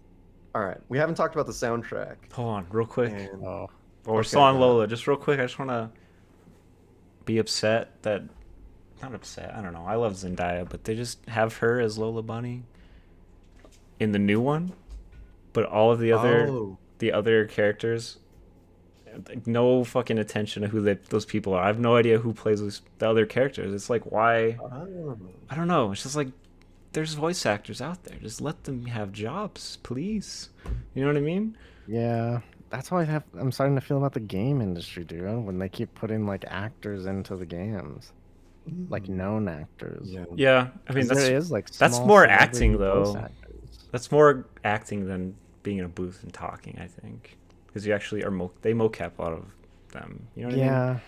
Speaker 2: All right, we haven't talked about the soundtrack.
Speaker 1: Hold on, real quick.
Speaker 2: And
Speaker 3: Oh.
Speaker 1: Well, we're
Speaker 2: Okay,
Speaker 1: still on
Speaker 2: go.
Speaker 1: Lola. Just real quick, I just want to be upset that. Not upset. I don't know. I love Zendaya, but they just have her as Lola Bunny in the new one, but all of the other
Speaker 2: Oh,
Speaker 1: the other characters like, no fucking attention to who they, those people are. I have no idea who plays those, the other characters. It's like why
Speaker 2: oh.
Speaker 1: I don't know. It's just like there's voice actors out there. Just let them have jobs, please. You know what I mean?
Speaker 3: Yeah. That's how I have I'm starting to feel about the game industry, dude. When they keep putting like actors into the games. Like
Speaker 2: Mm.
Speaker 3: known actors.
Speaker 2: Yeah.
Speaker 1: Yeah, I mean that's
Speaker 3: there is like
Speaker 1: that's more acting, though. that's more acting than being in a booth and talking. I think because you actually are mo- they mocap a lot of them. You know what I mean?
Speaker 3: Yeah.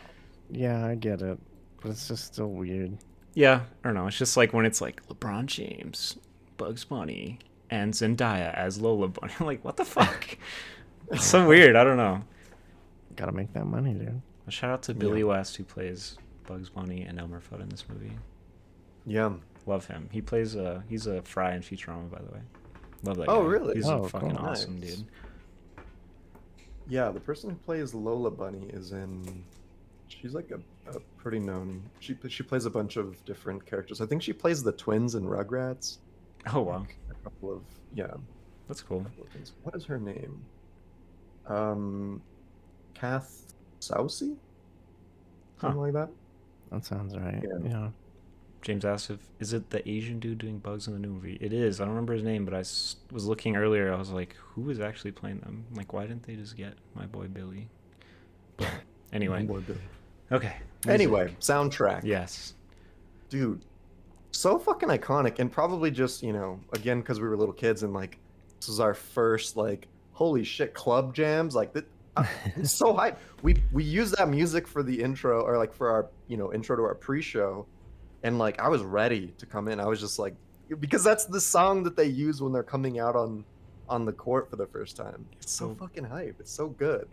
Speaker 3: Yeah, I get it. But it's just still weird.
Speaker 1: Yeah, I don't know. It's just like when it's like LeBron James, Bugs Bunny, and Zendaya as Lola Bunny. *laughs* I'm like, what the fuck? *laughs* it's so weird. I don't know.
Speaker 3: Gotta make that money, dude.
Speaker 1: A shout out to Billy West who plays Bugs Bunny and Elmer Fudd in this movie.
Speaker 2: Yeah.
Speaker 1: Love him. He plays a he's a Fry in Futurama, by the way. Love that.
Speaker 2: Oh,
Speaker 1: guy.
Speaker 2: really?
Speaker 1: He's
Speaker 3: Oh,
Speaker 1: a fucking
Speaker 3: cool.
Speaker 1: awesome
Speaker 2: Nice.
Speaker 1: dude.
Speaker 2: Yeah, the person who plays Lola Bunny is in. She's like a, a pretty known. She she plays a bunch of different characters. I think she plays the twins in Rugrats.
Speaker 1: Oh wow,
Speaker 2: A couple of yeah.
Speaker 1: that's cool.
Speaker 2: couple of things. What is her name? Um, Kath Soucie, something
Speaker 1: Huh.
Speaker 2: like that.
Speaker 3: That sounds right.
Speaker 2: Yeah.
Speaker 3: Yeah.
Speaker 1: James asked if is it the Asian dude doing bugs in the new movie? It is. I don't remember his name, but I s- was looking earlier. I was like, who is actually playing them? Like, why didn't they just get my boy Billy? But *laughs* anyway, Okay.
Speaker 2: Anyway, soundtrack.
Speaker 1: yes.
Speaker 2: dude so fucking iconic and probably just you know again because we were little kids and like this was our first like holy shit club jams like that uh, *laughs* so hype. We we used that music for the intro or like for our you know intro to our pre-show and like i was ready to come in. I was just like because that's the song that they use when they're coming out on on the court for the first time. It's so
Speaker 1: So-
Speaker 2: fucking hype. It's so good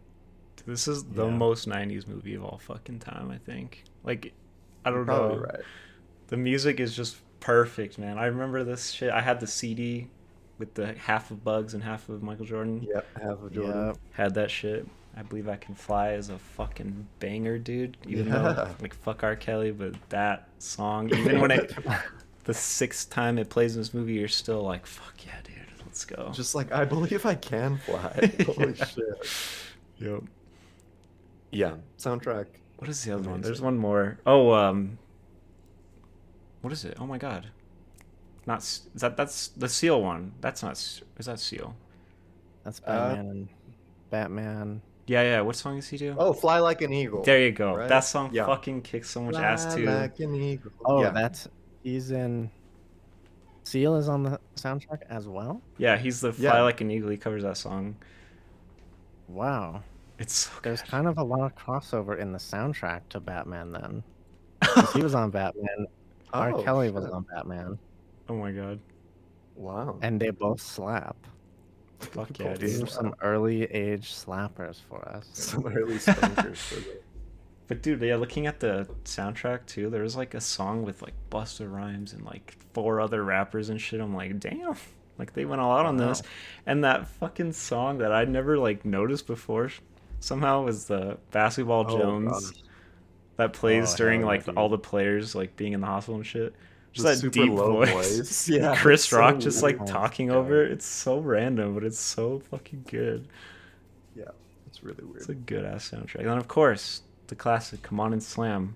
Speaker 1: This is the
Speaker 3: Yeah.
Speaker 1: most '90s movie of all fucking time. I think. Like, I don't
Speaker 2: probably
Speaker 1: know.
Speaker 2: right
Speaker 1: The music is just perfect, man. I remember this shit. I had the CD with the half of Bugs and half of Michael Jordan.
Speaker 2: yep half of jordan
Speaker 3: Yep.
Speaker 1: Had that shit. I believe I can fly is a fucking banger, dude. Even
Speaker 2: Yeah.
Speaker 1: though *laughs* like fuck R. Kelly, but that song, *laughs* even when it the sixth time it plays in this movie, you're still like, fuck yeah, dude, let's go.
Speaker 2: just like i believe i can fly *laughs* holy
Speaker 1: Yeah.
Speaker 2: shit
Speaker 1: yep.
Speaker 2: Yeah soundtrack
Speaker 1: What is the other one? There's one more. Oh, um, what is it? Oh my god, not is that that's the Seal one. That's not. Is that Seal?
Speaker 3: That's
Speaker 2: Uh,
Speaker 3: Batman and Batman.
Speaker 1: Yeah, yeah. What song does he do?
Speaker 2: Oh, Fly Like an Eagle.
Speaker 1: there you go.
Speaker 2: right?
Speaker 1: That song
Speaker 2: Yeah.
Speaker 1: fucking kicks so much
Speaker 2: Fly
Speaker 1: ass too.
Speaker 2: Fly like an eagle.
Speaker 3: Oh,
Speaker 2: yeah.
Speaker 3: that's he's in. Seal is on the soundtrack as well.
Speaker 1: Yeah, he's the Fly
Speaker 2: Yeah.
Speaker 1: Like an Eagle. He covers that song.
Speaker 3: Wow,
Speaker 1: It's so
Speaker 3: there's
Speaker 1: good.
Speaker 3: kind of a lot of crossover in the soundtrack to Batman. then. he was on Batman. *laughs* R.
Speaker 2: Oh,
Speaker 3: Kelly was on Batman,
Speaker 1: oh my god.
Speaker 2: Wow.
Speaker 3: and they both slap.
Speaker 1: Fuck yeah,
Speaker 3: These
Speaker 1: dude.
Speaker 3: are some early age slappers for us. *laughs*
Speaker 2: Some early slappers for the- *laughs*
Speaker 1: But dude, yeah, looking at the soundtrack too, there was like a song with like Busta Rhymes and like four other rappers and shit. I'm like, damn, like they went all out on this. And that fucking song that I'd never like noticed before, somehow was the Basketball
Speaker 2: Oh,
Speaker 1: Jones
Speaker 2: gosh.
Speaker 1: that plays
Speaker 3: Oh,
Speaker 1: during like
Speaker 3: dude.
Speaker 1: all the players like being in the hospital and shit. Just
Speaker 2: The
Speaker 1: that
Speaker 2: super
Speaker 1: deep
Speaker 2: low
Speaker 1: voice.
Speaker 2: voice. *laughs* Yeah,
Speaker 1: Chris
Speaker 2: it's so
Speaker 1: Rock just like talking over it. It's so random, but it's so fucking good.
Speaker 2: Yeah, it's really weird.
Speaker 1: It's a good ass soundtrack. And then of course, the classic Come On and Slam.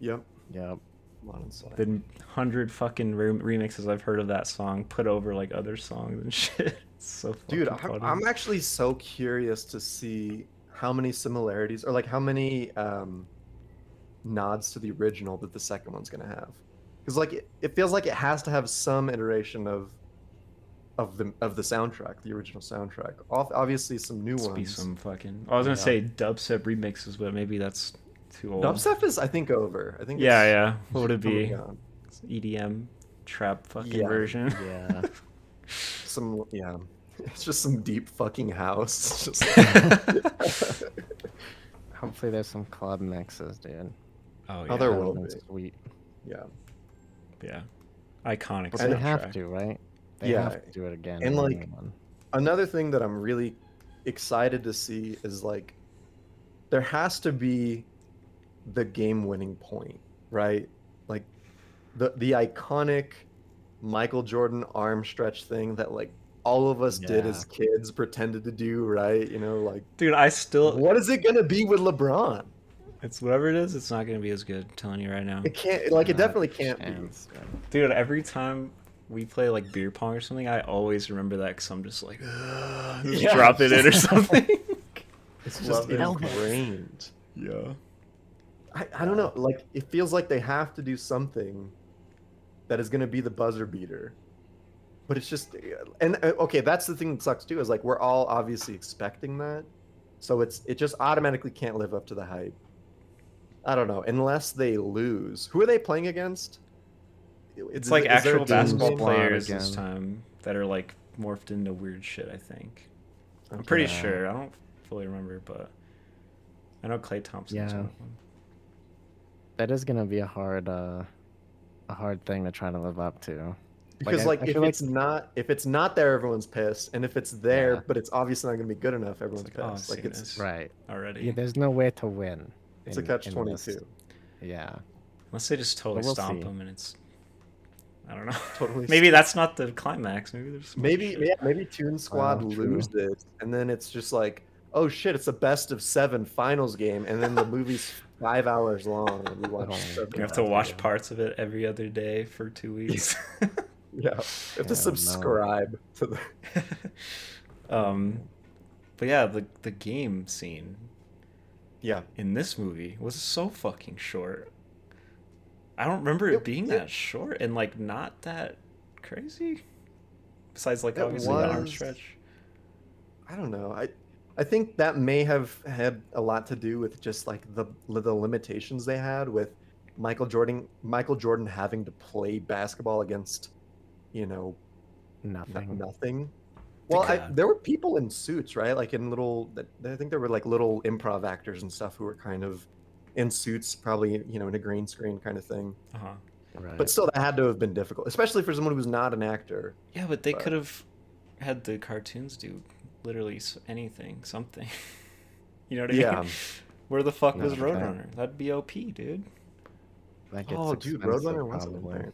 Speaker 2: Yep.
Speaker 3: Yep.
Speaker 2: Come on inside.
Speaker 1: the hundred fucking re- remixes I've heard of that song put over like other songs and *laughs* shit. It's so fucking
Speaker 2: Dude. I'm, I'm actually so curious to see how many similarities or like how many um, nods to the original that the second one's gonna have. Because like it, it feels like it has to have some iteration of of the of the soundtrack, the original soundtrack. Ob- Obviously, some new
Speaker 1: Must be
Speaker 2: ones.
Speaker 1: some fucking. I was gonna
Speaker 3: Yeah.
Speaker 1: say dubstep remixes, but maybe that's too old.
Speaker 2: Dubstep is, I think, over. I think.
Speaker 1: Yeah,
Speaker 2: it's
Speaker 1: yeah. What would it be? EDM trap fucking
Speaker 2: Yeah.
Speaker 1: version.
Speaker 3: Yeah. *laughs*
Speaker 2: Some yeah. *laughs* It's just some deep fucking house. It's *laughs* just *laughs*
Speaker 3: Hopefully, there's some club mixes, dude.
Speaker 1: Oh
Speaker 2: Oh, there
Speaker 3: That
Speaker 2: will be.
Speaker 3: Sweet.
Speaker 2: yeah.
Speaker 1: Yeah. Iconic.
Speaker 3: But they have
Speaker 1: soundtrack.
Speaker 3: to, right? They
Speaker 2: Yeah.
Speaker 3: have to do it again.
Speaker 2: And,
Speaker 3: in
Speaker 2: like,
Speaker 3: new one.
Speaker 2: another thing that I'm really excited to see is like there has to be the game winning point, right? Like the the iconic Michael Jordan arm stretch thing that like all of us did as kids pretended to do, right? You know, like
Speaker 1: Dude, I still.
Speaker 2: what is it gonna be with LeBron?
Speaker 1: It's whatever it is. It's not gonna be as good. I'm telling you right now.
Speaker 2: It can't like it
Speaker 3: Not
Speaker 2: definitely can't
Speaker 3: chance, dude.
Speaker 1: Dude, every time we play like beer pong or something, I always remember that because I'm just like, just
Speaker 2: Yeah.
Speaker 1: drop it in or *laughs* something.
Speaker 2: It's just ingrained.
Speaker 1: yeah.
Speaker 2: I, I don't know. Like it feels like they have to do something that is going to be the buzzer beater. But it's just and uh, okay, that's the thing that sucks too is like we're all obviously expecting that. So it's it just automatically can't live up to the hype. I don't know, unless they lose. Who are they playing against?
Speaker 1: It's
Speaker 2: Is
Speaker 1: like
Speaker 2: it- is there a
Speaker 1: actual basketball players this time that are like morphed into weird shit. I think. I'm pretty sure. I don't fully remember, but I know Klay Thompson's
Speaker 3: Yeah.
Speaker 1: one.
Speaker 3: That is gonna be a hard, uh, a hard thing to try to live up to.
Speaker 2: Because
Speaker 3: I-
Speaker 2: like,
Speaker 3: I
Speaker 2: if
Speaker 3: feel like-
Speaker 2: it's not if it's not there, everyone's pissed, and if it's there
Speaker 3: Yeah.
Speaker 2: but it's obviously not going to be good enough, everyone's
Speaker 1: like, oh,
Speaker 2: pissed. like it's.
Speaker 3: Right.
Speaker 1: already.
Speaker 3: Yeah, there's no way to win.
Speaker 2: it's a catch
Speaker 3: in
Speaker 2: twenty
Speaker 3: this.
Speaker 2: two.
Speaker 3: Yeah.
Speaker 1: Unless they just totally
Speaker 3: we'll
Speaker 1: stomp
Speaker 3: see.
Speaker 1: them and it's. I don't know.
Speaker 2: Totally *laughs*
Speaker 1: Maybe that's not the climax. Maybe there's
Speaker 2: Maybe
Speaker 1: shit.
Speaker 2: yeah, maybe Toon oh, Squad
Speaker 3: Wow, true.
Speaker 2: loses, and then it's just like, oh shit, it's a best of seven finals game, and then the *laughs* movie's five hours long, and we watch.
Speaker 3: Oh,
Speaker 2: seven
Speaker 1: You have to watch
Speaker 2: again.
Speaker 1: parts of it every other day for two *laughs* weeks.
Speaker 2: Yeah, you have to
Speaker 3: Hell no.
Speaker 2: subscribe to the. *laughs*
Speaker 1: um, but yeah, the the game scene
Speaker 2: Yeah,
Speaker 1: in this movie was so fucking short. I don't remember it
Speaker 2: It-
Speaker 1: being
Speaker 2: it-
Speaker 1: that short and like not that crazy. Besides, like
Speaker 2: It
Speaker 1: obviously the arm stretch.
Speaker 2: I don't know. I I think that may have had a lot to do with just like the the limitations they had with Michael Jordan Michael Jordan having to play basketball against, you know, no-
Speaker 3: Nothing.
Speaker 2: nothing. Well, I, there were people in suits, right? Like in little. I think there were like little improv actors and stuff who were kind of in suits, probably you know in a green screen kind of thing.
Speaker 1: Uh huh.
Speaker 3: Right.
Speaker 2: But still, that had to have been difficult, especially for someone who's not an actor.
Speaker 1: Yeah, but they
Speaker 2: But-
Speaker 1: could have had the cartoons do literally anything, something. *laughs* you know what I
Speaker 2: Yeah.
Speaker 1: mean? *laughs* Where the fuck
Speaker 3: No,
Speaker 1: was
Speaker 3: okay.
Speaker 1: Roadrunner? That'd be OP, dude.
Speaker 3: that gets
Speaker 2: Oh, dude, Roadrunner wasn't
Speaker 3: probably.
Speaker 2: there.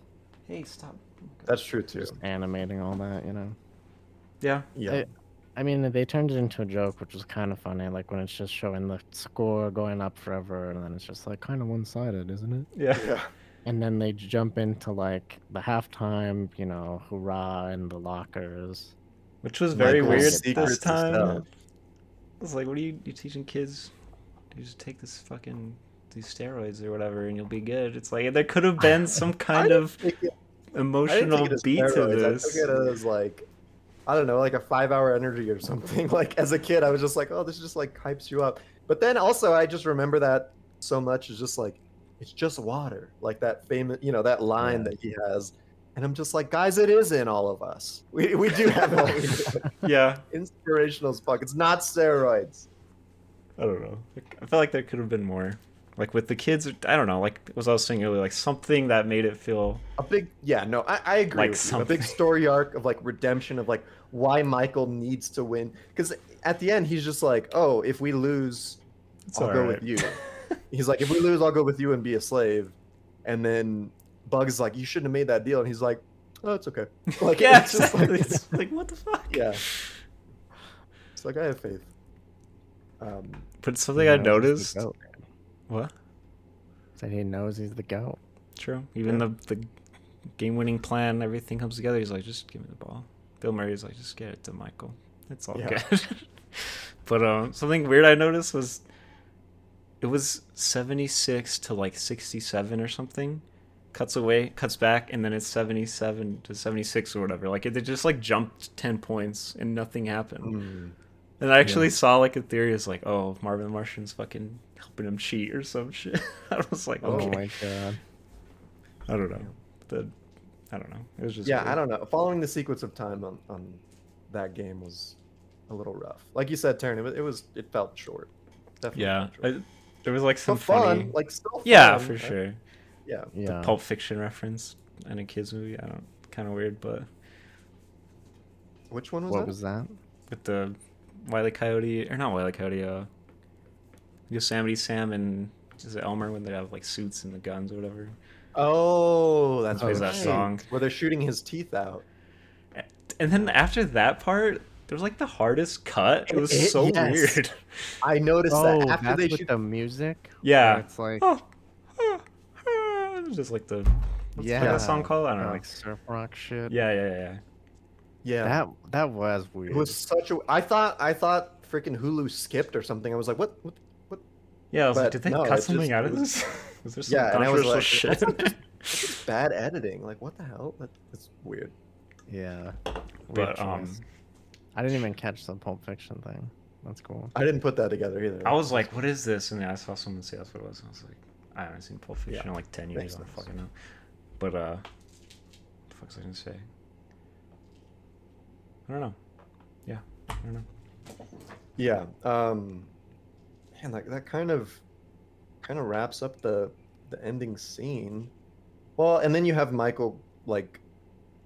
Speaker 1: Hey, stop.
Speaker 2: That's true too.
Speaker 3: Just animating all that, you know.
Speaker 1: Yeah.
Speaker 2: Yeah,
Speaker 3: I- I mean, they turned it into a joke, which was kind of funny. Like when it's just showing the score going up forever, and then it's just like kind of one-sided, isn't it?
Speaker 1: Yeah.
Speaker 2: yeah.
Speaker 3: And then they jump into like the halftime, you know, hurrah, and the lockers.
Speaker 1: Which was very
Speaker 2: Michael's
Speaker 1: weird
Speaker 2: secret
Speaker 1: this time.
Speaker 2: stuff.
Speaker 1: It's like, what are you you teaching kids? You just take this fucking these steroids or whatever, and you'll be good. It's like there could have been *laughs* some kind of
Speaker 2: it-
Speaker 1: emotional
Speaker 2: take it as
Speaker 1: beat to this.
Speaker 2: I took it as like, I don't know, like a five-hour energy or something. *laughs* Like as a kid, I was just like, oh, this just like hypes you up. But then also, I just remember that so much is just like, it's just water, like that famous, you know, that line
Speaker 3: Yeah.
Speaker 2: that he has. And I'm just like, guys, it is in all of us. We, we do have do. *laughs*
Speaker 1: yeah,
Speaker 2: Inspirational as fuck. It's not steroids.
Speaker 1: I don't know. I felt like there could have been more. Like with the kids, I don't know. Like as I was saying earlier, like something that made it feel
Speaker 2: A big, yeah, no, I, I agree.
Speaker 1: Like.
Speaker 2: A big story arc of like redemption of like why Michael needs to win. Because at the end, he's just like, oh, if we lose,
Speaker 1: it's
Speaker 2: I'll go
Speaker 1: alright.
Speaker 2: with you. *laughs* He's like, if we lose, I'll go with you and be a slave. And then Bugs is like, you shouldn't have made that deal. And he's like, oh, it's okay. *laughs* Like,
Speaker 1: yeah,
Speaker 2: it's just
Speaker 1: exactly.
Speaker 2: like,
Speaker 1: it's like what the fuck?
Speaker 2: yeah. It's like I have faith. Um,
Speaker 1: But something I
Speaker 3: He knows
Speaker 1: noticed.
Speaker 3: goat.
Speaker 1: What?
Speaker 3: Said he knows he's the goat.
Speaker 1: True. Even the the game-winning plan, everything comes together. He's like, just give me the ball. Bill Murray's like, just get it to Michael. It's all
Speaker 2: Yeah.
Speaker 1: good. *laughs* but um, something weird I noticed was it was 76 to like 67 or something. Cuts away, cuts back, and then it's 77 to 76 or whatever. Like it, it just like jumped 10 points and nothing happened.
Speaker 2: mm,
Speaker 1: And I actually saw like a theory is like, oh, Marvin the Martian's fucking helping him cheat or some *laughs* shit. I was like,
Speaker 2: Oh
Speaker 1: okay.
Speaker 3: Oh my god.
Speaker 1: I don't know. The I don't know. It was just
Speaker 2: yeah,
Speaker 1: weird.
Speaker 2: I don't know. Following the sequence of time on, on that game was a little rough. Like you said, Taryn, it was, it was it felt short. Definitely
Speaker 1: Yeah,
Speaker 2: short.
Speaker 1: I, there was like some
Speaker 2: But fun, like still
Speaker 1: yeah, for
Speaker 2: right?
Speaker 1: sure.
Speaker 2: Yeah.
Speaker 3: Yeah.
Speaker 1: Pulp Fiction reference in a kids movie. I don't kind of weird, but
Speaker 2: Which one was
Speaker 3: what
Speaker 2: that?
Speaker 3: was that?
Speaker 1: with the Wiley Coyote or not Wiley Coyote, uh, Yosemite Sam and is it Elmer when they have like suits and the guns or whatever.
Speaker 2: Oh, that's
Speaker 1: Plays
Speaker 2: right.
Speaker 1: that song.
Speaker 2: where they're shooting his teeth out.
Speaker 1: And then after that part, there was like the hardest cut. It was
Speaker 2: It-
Speaker 1: so
Speaker 2: yes.
Speaker 1: weird.
Speaker 2: I noticed
Speaker 3: Oh,
Speaker 2: that after
Speaker 3: that's
Speaker 2: they
Speaker 3: with
Speaker 2: shoot.
Speaker 3: the music.
Speaker 1: Yeah.
Speaker 3: It's like
Speaker 1: Oh, it was just like the what's
Speaker 3: yeah,
Speaker 1: that song called? I don't know.
Speaker 3: like surf rock shit.
Speaker 1: yeah, yeah, yeah, yeah.
Speaker 2: Yeah,
Speaker 3: That that was weird.
Speaker 2: it was such a. I thought I thought freaking Hulu skipped or something. I was like, what? What? What?
Speaker 1: Yeah, I was like, did they
Speaker 2: no,
Speaker 1: cut something
Speaker 2: just-
Speaker 1: out of this? *laughs* Was there some
Speaker 2: Yeah, and I was
Speaker 1: controversial
Speaker 2: like,
Speaker 1: shit?
Speaker 2: what's *laughs* this- bad editing? Like, what the hell? That, that's weird.
Speaker 3: yeah. Weird
Speaker 1: but um.
Speaker 3: I didn't even catch the Pulp Fiction thing. That's cool.
Speaker 2: I didn't put that together either.
Speaker 1: I was like, what is this? And then I saw someone say that's what it was. And I was like, I haven't seen Pulp Fiction
Speaker 2: Yeah,
Speaker 1: in like ten years.
Speaker 2: makes
Speaker 1: I don't
Speaker 2: sense.
Speaker 1: fucking know. But uh, what the fuck's I gonna say? I don't know. Yeah, I don't know.
Speaker 2: Yeah. Um man, like that kind of kind of wraps up the the ending scene. Well, and then you have Michael like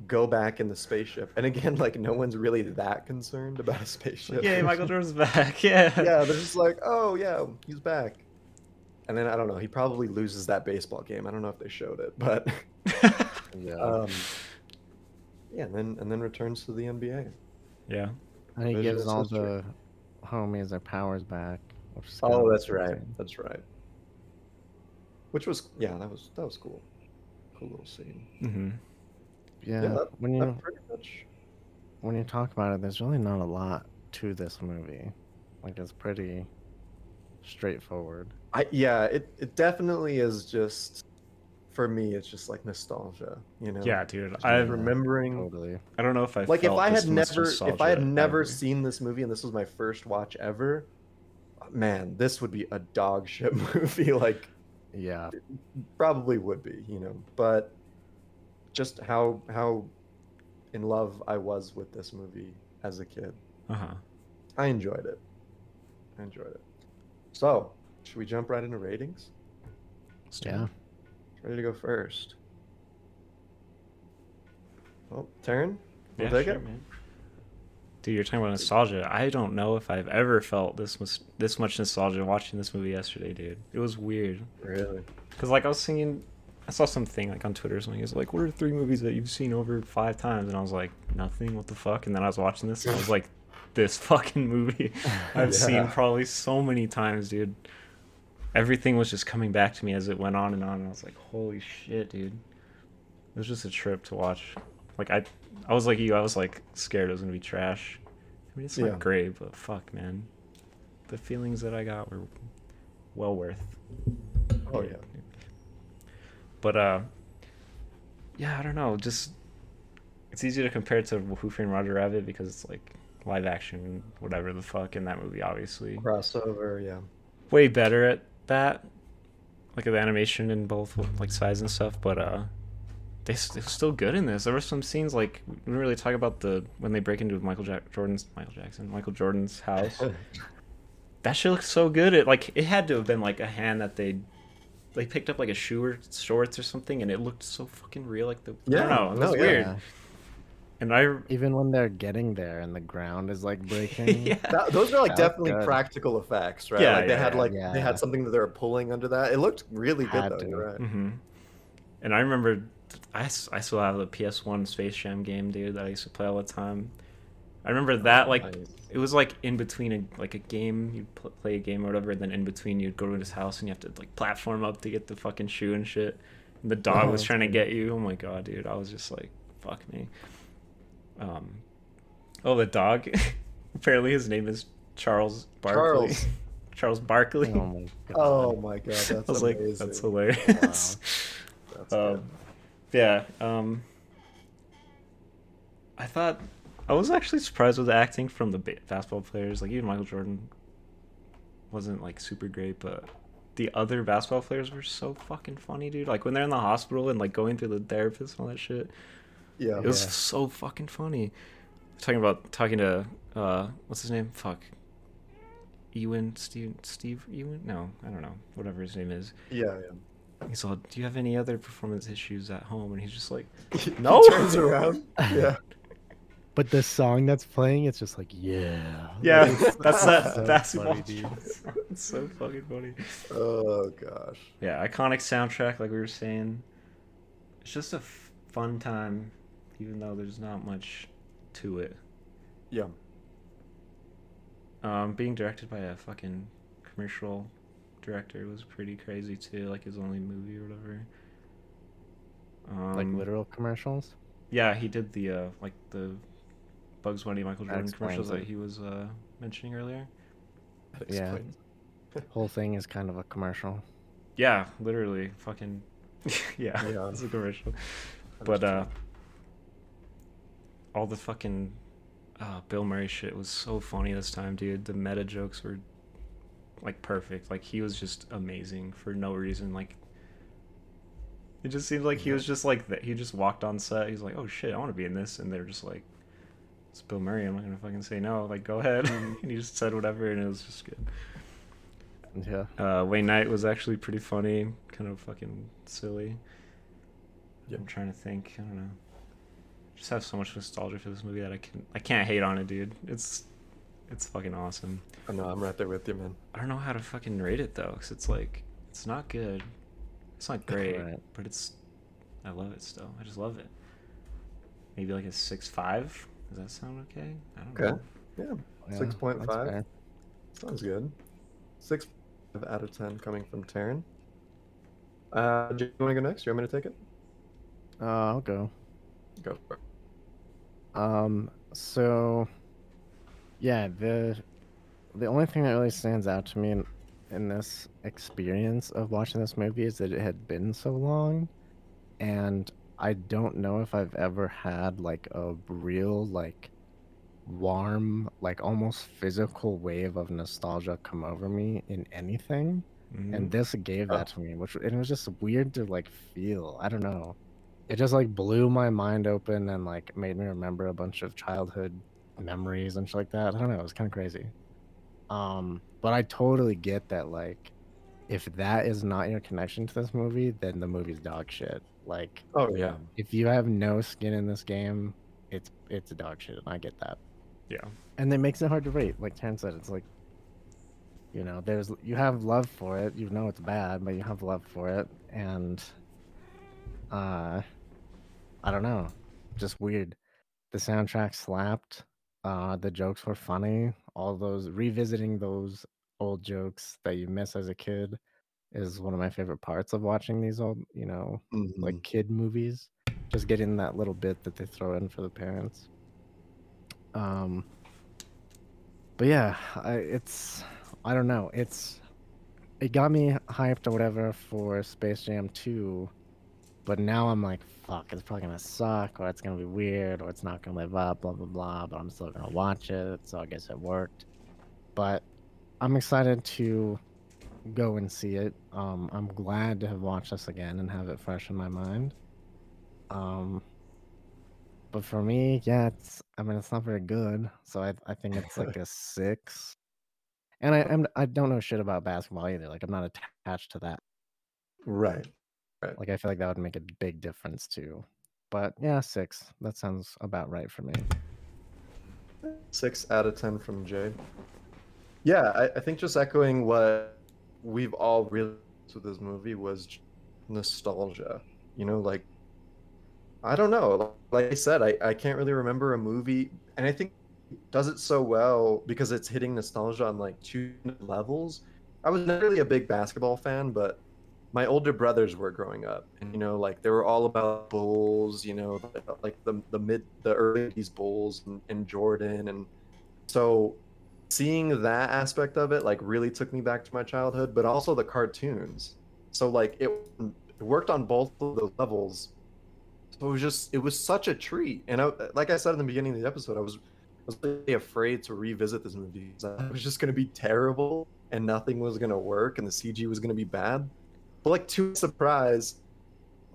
Speaker 2: go back in the spaceship. And again, like no one's really that concerned about a spaceship.
Speaker 1: Yeah, Michael *laughs* Jordan's back. *laughs* Yeah.
Speaker 2: yeah, they're just like, "Oh, yeah, he's back." And then I don't know, he probably loses that baseball game. I don't know if they showed it, but *laughs*
Speaker 3: Yeah.
Speaker 2: um yeah, and then and then returns to the NBA.
Speaker 1: yeah.
Speaker 3: and he
Speaker 2: Vision
Speaker 3: gives all
Speaker 2: history.
Speaker 3: the homies their powers back.
Speaker 2: Oh, that's right.
Speaker 3: interesting.
Speaker 2: That's right. Which was yeah, that was that was cool. Cool little scene.
Speaker 1: Mm-hmm.
Speaker 3: Yeah.
Speaker 2: that-
Speaker 3: when you
Speaker 2: pretty much
Speaker 3: when you talk about it, there's really not a lot to this movie. Like it's pretty straightforward.
Speaker 2: I yeah, it, it definitely is just for me it's just like nostalgia, you know.
Speaker 1: Yeah, dude.
Speaker 2: Just
Speaker 1: I
Speaker 2: remembering
Speaker 3: Totally.
Speaker 1: I don't know if I
Speaker 2: like if I had never if I had never
Speaker 1: ever.
Speaker 2: seen this movie and this was my first watch ever, man, this would be a dog shit *laughs* movie. Like
Speaker 3: Yeah.
Speaker 2: probably would be, you know. But just how how in love I was with this movie as a kid.
Speaker 1: Uh huh.
Speaker 2: I enjoyed it. I enjoyed it. So, should we jump right into ratings?
Speaker 3: Yeah.
Speaker 2: Ready to go first? Oh, Taryn? We'll
Speaker 1: Yeah,
Speaker 2: take
Speaker 1: sure,
Speaker 2: it?
Speaker 1: man. Dude, you're talking about nostalgia. I don't know if I've ever felt this mus- this much nostalgia watching this movie yesterday, dude. It was weird.
Speaker 2: Really?
Speaker 1: Cause like I was singing, I saw something like on Twitter or something. It's like, what are three movies that you've seen over five times? And I was like, nothing. What the fuck? And then I was watching this, and I was like, this *laughs* fucking movie *laughs* I've seen probably so many times, dude. Everything was just coming back to me as it went on and on. And I was like, holy shit, dude. It was just a trip to watch. Like I, I was like you. I was like scared it was gonna be trash. I mean, it's not
Speaker 2: Yeah.
Speaker 1: great, but fuck, man. the feelings that I got were well worth.
Speaker 2: Oh yeah.
Speaker 1: But uh, yeah, I don't know. Just it's easy to compare it to Who Framed Roger Rabbit because it's like live action, whatever the fuck in that movie, obviously.
Speaker 2: Crossover, yeah.
Speaker 1: way better at that, like the animation in both like size and stuff. But uh, they they're still good in this. There were some scenes like we didn't really talk about the when they break into Michael Jack Jordan's Michael Jackson Michael Jordan's house. *laughs* that shit looks so good. It like it had to have been like a hand that they they picked up like a shoe or shorts or something, and it looked so fucking real. Like the I
Speaker 2: Yeah,
Speaker 1: don't know, it
Speaker 2: no,
Speaker 1: was
Speaker 2: yeah.
Speaker 1: weird.
Speaker 3: Yeah.
Speaker 1: And I
Speaker 3: Even when they're getting there and the ground is like breaking. *laughs*
Speaker 1: yeah.
Speaker 2: That, those are like
Speaker 3: That
Speaker 2: definitely
Speaker 3: good.
Speaker 2: practical effects, right?
Speaker 1: Yeah,
Speaker 2: like they had like
Speaker 3: Yeah.
Speaker 2: they had something that they were pulling under that. It looked really good though.
Speaker 3: to.
Speaker 2: You're right.
Speaker 1: hmm And I remember, I, I still have the PS1 Space Jam game, dude, that I used to play all the time. I remember that like
Speaker 2: Nice.
Speaker 1: it was like in between a like a game you'd pl- play a game or whatever, and then in between you'd go to his house and you have to like platform up to get the fucking shoe and shit. And the dog
Speaker 3: Oh,
Speaker 1: was
Speaker 3: that's
Speaker 1: trying to get you. Oh my god, dude! I was just like, fuck me. Um, oh, the dog. *laughs* Apparently, his name is Charles Barkley.
Speaker 2: Charles. *laughs*
Speaker 1: Charles Barkley.
Speaker 3: Oh my *laughs* god.
Speaker 2: Oh my god, that's
Speaker 1: I was
Speaker 2: amazing.
Speaker 1: like, that's hilarious.
Speaker 2: That's
Speaker 1: Um, yeah. Um, I thought I was actually surprised with the acting from the basketball players. Like even Michael Jordan wasn't like super great, but the other basketball players were so fucking funny, dude. Like when they're in the hospital and like going through the therapist and all that shit.
Speaker 2: Yeah.
Speaker 1: It was
Speaker 3: Yeah.
Speaker 1: so fucking funny. Talking about talking to uh, what's his name? Fuck. Ewan, Steve, Steve Ewan? No, I don't know. Whatever his name is.
Speaker 2: Yeah, yeah.
Speaker 1: He's all, "Do you have any other performance issues at home?" And he's just like. *laughs* No.
Speaker 2: He turns around. Yeah. *laughs*
Speaker 3: But the song that's playing, it's just like, yeah.
Speaker 1: "Yeah, *laughs*
Speaker 3: It's
Speaker 1: that's that
Speaker 3: so
Speaker 1: basketball."
Speaker 3: funny, dude.
Speaker 1: it's so fucking funny.
Speaker 2: Oh gosh.
Speaker 1: Yeah, iconic soundtrack, like we were saying. It's just a f- fun time, even though there's not much to it.
Speaker 2: Yeah.
Speaker 1: Um, being directed by a fucking commercial director was pretty crazy too. Like his only movie or whatever. Um,
Speaker 3: Like literal commercials.
Speaker 1: Yeah, he did the uh, like the Bugs Bunny Michael
Speaker 3: That
Speaker 1: Jordan commercials that
Speaker 3: explains it.
Speaker 1: he was uh, mentioning earlier.
Speaker 2: That
Speaker 3: Yeah.
Speaker 2: explains. *laughs*
Speaker 3: Whole thing is kind of a commercial.
Speaker 1: Yeah, literally, fucking. *laughs* yeah,
Speaker 2: Yeah.
Speaker 1: it's a commercial. But uh,
Speaker 2: true.
Speaker 1: All the fucking uh, Bill Murray shit was so funny this time, dude. The meta jokes were like perfect. Like he was just amazing for no reason. Like it just seemed like he was just like that. He just walked on set. He's like, "Oh shit, I want to be in this," and they're just like, "It's Bill Murray. I'm not gonna fucking say no. Like, go ahead."
Speaker 2: Mhm. *laughs*
Speaker 1: and he just said whatever, and it was just good.
Speaker 3: Yeah.
Speaker 1: Uh, Wayne Knight was actually pretty funny, kind of fucking silly.
Speaker 2: Yep.
Speaker 1: I'm trying to think. I don't know. Just have so much nostalgia for this movie that I can I can't hate on it, dude. It's it's fucking awesome.
Speaker 2: I know. I'm right there with you, man.
Speaker 1: I don't know how to fucking rate it though, cause it's like it's not good. It's not great,
Speaker 3: Right.
Speaker 1: but it's I love it still. I just love it. Maybe like a six five. Does that sound okay? I don't
Speaker 2: Okay.
Speaker 1: know.
Speaker 2: Yeah.
Speaker 3: Yeah,
Speaker 2: Six point
Speaker 3: that's
Speaker 2: five.
Speaker 3: fair.
Speaker 2: Sounds good. Six out of ten coming from Taryn. Uh, do you want to go next? Do you want me to take it?
Speaker 3: Uh, I'll go.
Speaker 2: Go for it.
Speaker 3: Um, so yeah, the the only thing that really stands out to me in, in this experience of watching this movie is that it had been so long, and I don't know if I've ever had like a real like warm, like almost physical wave of nostalgia come over me in anything
Speaker 1: Mhm.
Speaker 3: and this gave that to me which it was just weird to like feel i don't know it just like blew my mind open and like made me remember a bunch of childhood memories and shit like that i don't know it was kind of crazy um but i totally get that like if that is not your connection to this movie then the movie's dog shit like
Speaker 2: Oh yeah.
Speaker 3: if you have no skin in this game it's it's a dog shit and i get that
Speaker 1: yeah.
Speaker 3: and it makes it hard to rate like Taryn said it's like you know there's you have love for it you know it's bad but you have love for it and uh i don't know just weird the soundtrack slapped uh the jokes were funny all those revisiting those old jokes that you miss as a kid is one of my favorite parts of watching these old you know
Speaker 2: Mhm.
Speaker 3: like kid movies just getting that little bit that they throw in for the parents um but yeah I, it's I don't know. It's it got me hyped or whatever for Space Jam 2, but now I'm like, fuck, it's probably gonna suck, or it's gonna be weird, or it's not gonna live up, blah blah blah. But I'm still gonna watch it, so I guess it worked. But I'm excited to go and see it. Um, I'm glad to have watched this again and have it fresh in my mind. Um, but for me, yeah, it's. I mean, it's not very good, so I I think it's like a *laughs* six. And I I'm, I don't know shit about basketball either. Like I'm not attached to that.
Speaker 2: Right.
Speaker 3: Like I feel like that would make a big difference too. But yeah, six. That sounds about right for me.
Speaker 2: Six out of ten from Jay. Yeah, I, I think just echoing what we've all realized with this movie was nostalgia. You know, like I don't know. Like I said, I, I can't really remember a movie, and I think it does it so well because it's hitting nostalgia on like two levels. I was never really a big basketball fan, but my older brothers were growing up, and you know, like they were all about Bulls. You know, like the the mid the early 80s Bulls and, and Jordan, and so seeing that aspect of it like really took me back to my childhood, but also the cartoons. So like it, it worked on both of those levels. So it was just it was such a treat, and I, like I said in the beginning of the episode, I was I was really afraid to revisit this movie. I was just gonna be terrible, and nothing was gonna work, and the CG was gonna be bad. But like to surprise,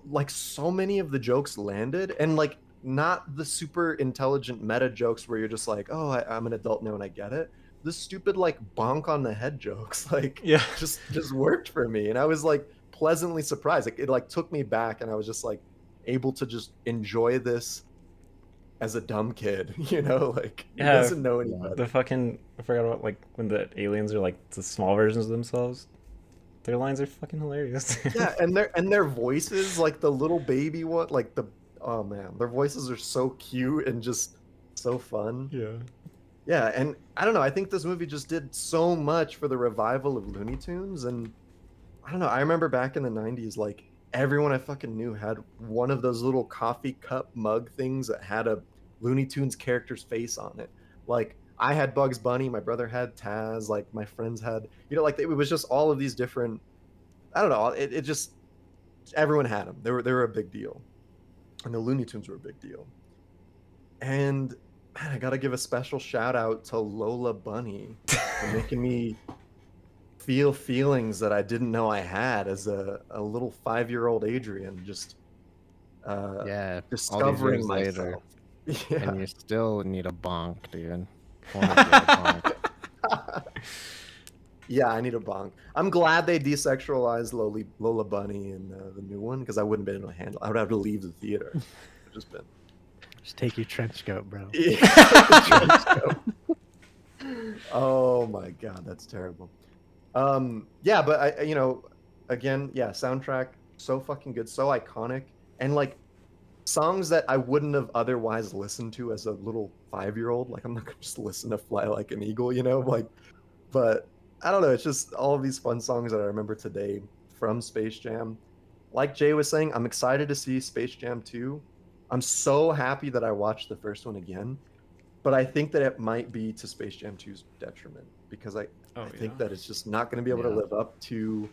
Speaker 2: like so many of the jokes landed, and like not the super intelligent meta jokes where you're just like, oh, I, I'm an adult now and I get it. The stupid like bonk on the head jokes, *laughs* like
Speaker 1: Yeah.
Speaker 2: just just worked for me, and I was like pleasantly surprised. Like it like took me back, and I was just like able to just enjoy this as a dumb kid, *laughs* you know, like he doesn't know any.
Speaker 1: The fucking I forgot about like when the aliens are like the small versions of themselves. Their lines are fucking hilarious. *laughs*
Speaker 2: yeah, and their and their voices, like the little baby one, like the oh man, their voices are so cute and just so fun.
Speaker 1: yeah.
Speaker 2: Yeah, and I don't know. I think this movie just did so much for the revival of Looney Tunes, and I don't know. I remember back in the '90s, like everyone I fucking knew had one of those little coffee cup mug things that had a Looney Tunes character's face on it. Like I had Bugs Bunny, my brother had Taz, like my friends had, you know, like it was just all of these different. I don't know. It, it just everyone had them. They were they were a big deal, and the Looney Tunes were a big deal. And man, I gotta give a special shout out to Lola Bunny for making me *laughs* feel feelings that I didn't know I had as a, a little five year old Adrian, just uh,
Speaker 3: Yeah.
Speaker 2: discovering
Speaker 3: years later.
Speaker 2: myself. *laughs* Yeah.
Speaker 3: And you still need a bonk, dude. Wanna get a bonk.
Speaker 2: yeah, I need a bonk. I'm glad they desexualized Lola, Lola Bunny in uh, the new one because I wouldn't been able to handle. I would have to leave the theater. I've just been.
Speaker 3: Just take your trench coat, bro. *laughs*
Speaker 2: oh my god, that's terrible. Um, yeah, but I, I- you know, again, yeah, soundtrack so fucking good, so iconic, and like songs that I wouldn't have otherwise listened to as a little five year old. Like I'm not gonna just listen to "Fly Like an Eagle," you know, like. But I don't know. It's just all of these fun songs that I remember today from Space Jam. Like Jay was saying, I'm excited to see Space Jam 2. I'm so happy that I watched the first one again but I think that it might be to Space Jam 2's detriment because I,
Speaker 1: Oh,
Speaker 2: I think that it's just not going to be able to live up to.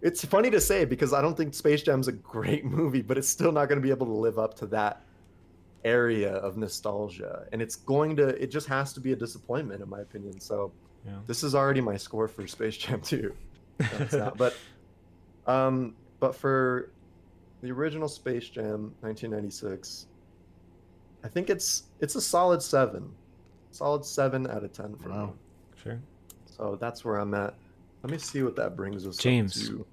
Speaker 2: It's funny to say because I don't think Space Jam's a great *laughs* movie, but it's still not going to be able to live up to that area of nostalgia, and it's going to. It just has to be a disappointment, in my opinion. So
Speaker 1: Yeah.
Speaker 2: this is already my score for Space Jam 2. *laughs* No, but um, but for the original Space Jam, 1996, I think it's it's a solid seven, solid seven out of ten for me.
Speaker 1: Sure.
Speaker 2: So that's where I'm at. Let me see what that brings us. up
Speaker 1: James.
Speaker 2: to.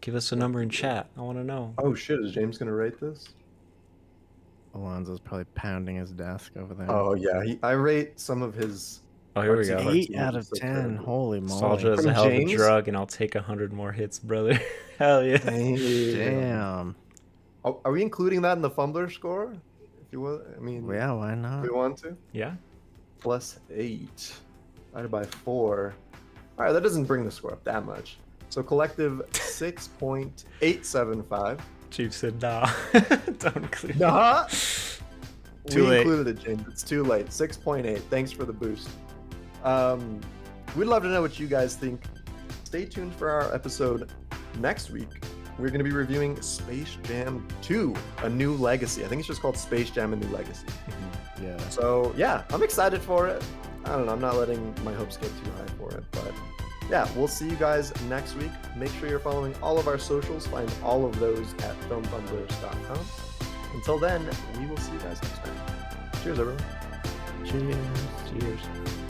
Speaker 1: Give us a number in chat. I want to know.
Speaker 2: Oh shit! Is James gonna rate this?
Speaker 3: Alonzo's probably pounding his desk over there.
Speaker 2: Oh yeah, he, I rate some of his.
Speaker 1: Oh, here we
Speaker 2: Artsy
Speaker 1: go.
Speaker 2: fartsy.
Speaker 3: Eight out of ten.
Speaker 2: terrible.
Speaker 3: Holy moly!
Speaker 1: Nostalgia is
Speaker 2: From
Speaker 1: a hell of a drug, and I'll take a hundred more hits, brother. *laughs* Hell yeah.
Speaker 3: Damn.
Speaker 2: Oh, are we including that in the fumbler score? If you will, I mean,
Speaker 3: Yeah, why
Speaker 2: if
Speaker 3: not?
Speaker 2: we want to.
Speaker 1: Yeah.
Speaker 2: plus 8 divided by 4. All right, that doesn't bring the score up that much. So collective *laughs* 6.875.
Speaker 1: Chief said nah. *laughs* Don't include.
Speaker 2: Nah.
Speaker 1: Too
Speaker 2: we
Speaker 1: late.
Speaker 2: included it, James. It's too late. 6.8. Thanks for the boost. Um, We'd love to know what you guys think. Stay tuned for our episode next week. We're going to be reviewing Space Jam 2, A New Legacy. I think it's just called Space Jam A New Legacy.
Speaker 3: Yeah.
Speaker 2: So, yeah, I'm excited for it. I don't know, I'm not letting my hopes get too high for it, but yeah, we'll see you guys next week. Make sure you're following all of our socials. Find all of those at filmtumblers.com. Until then, we will see you guys next time. Cheers, everyone.
Speaker 3: Cheers.
Speaker 1: Cheers.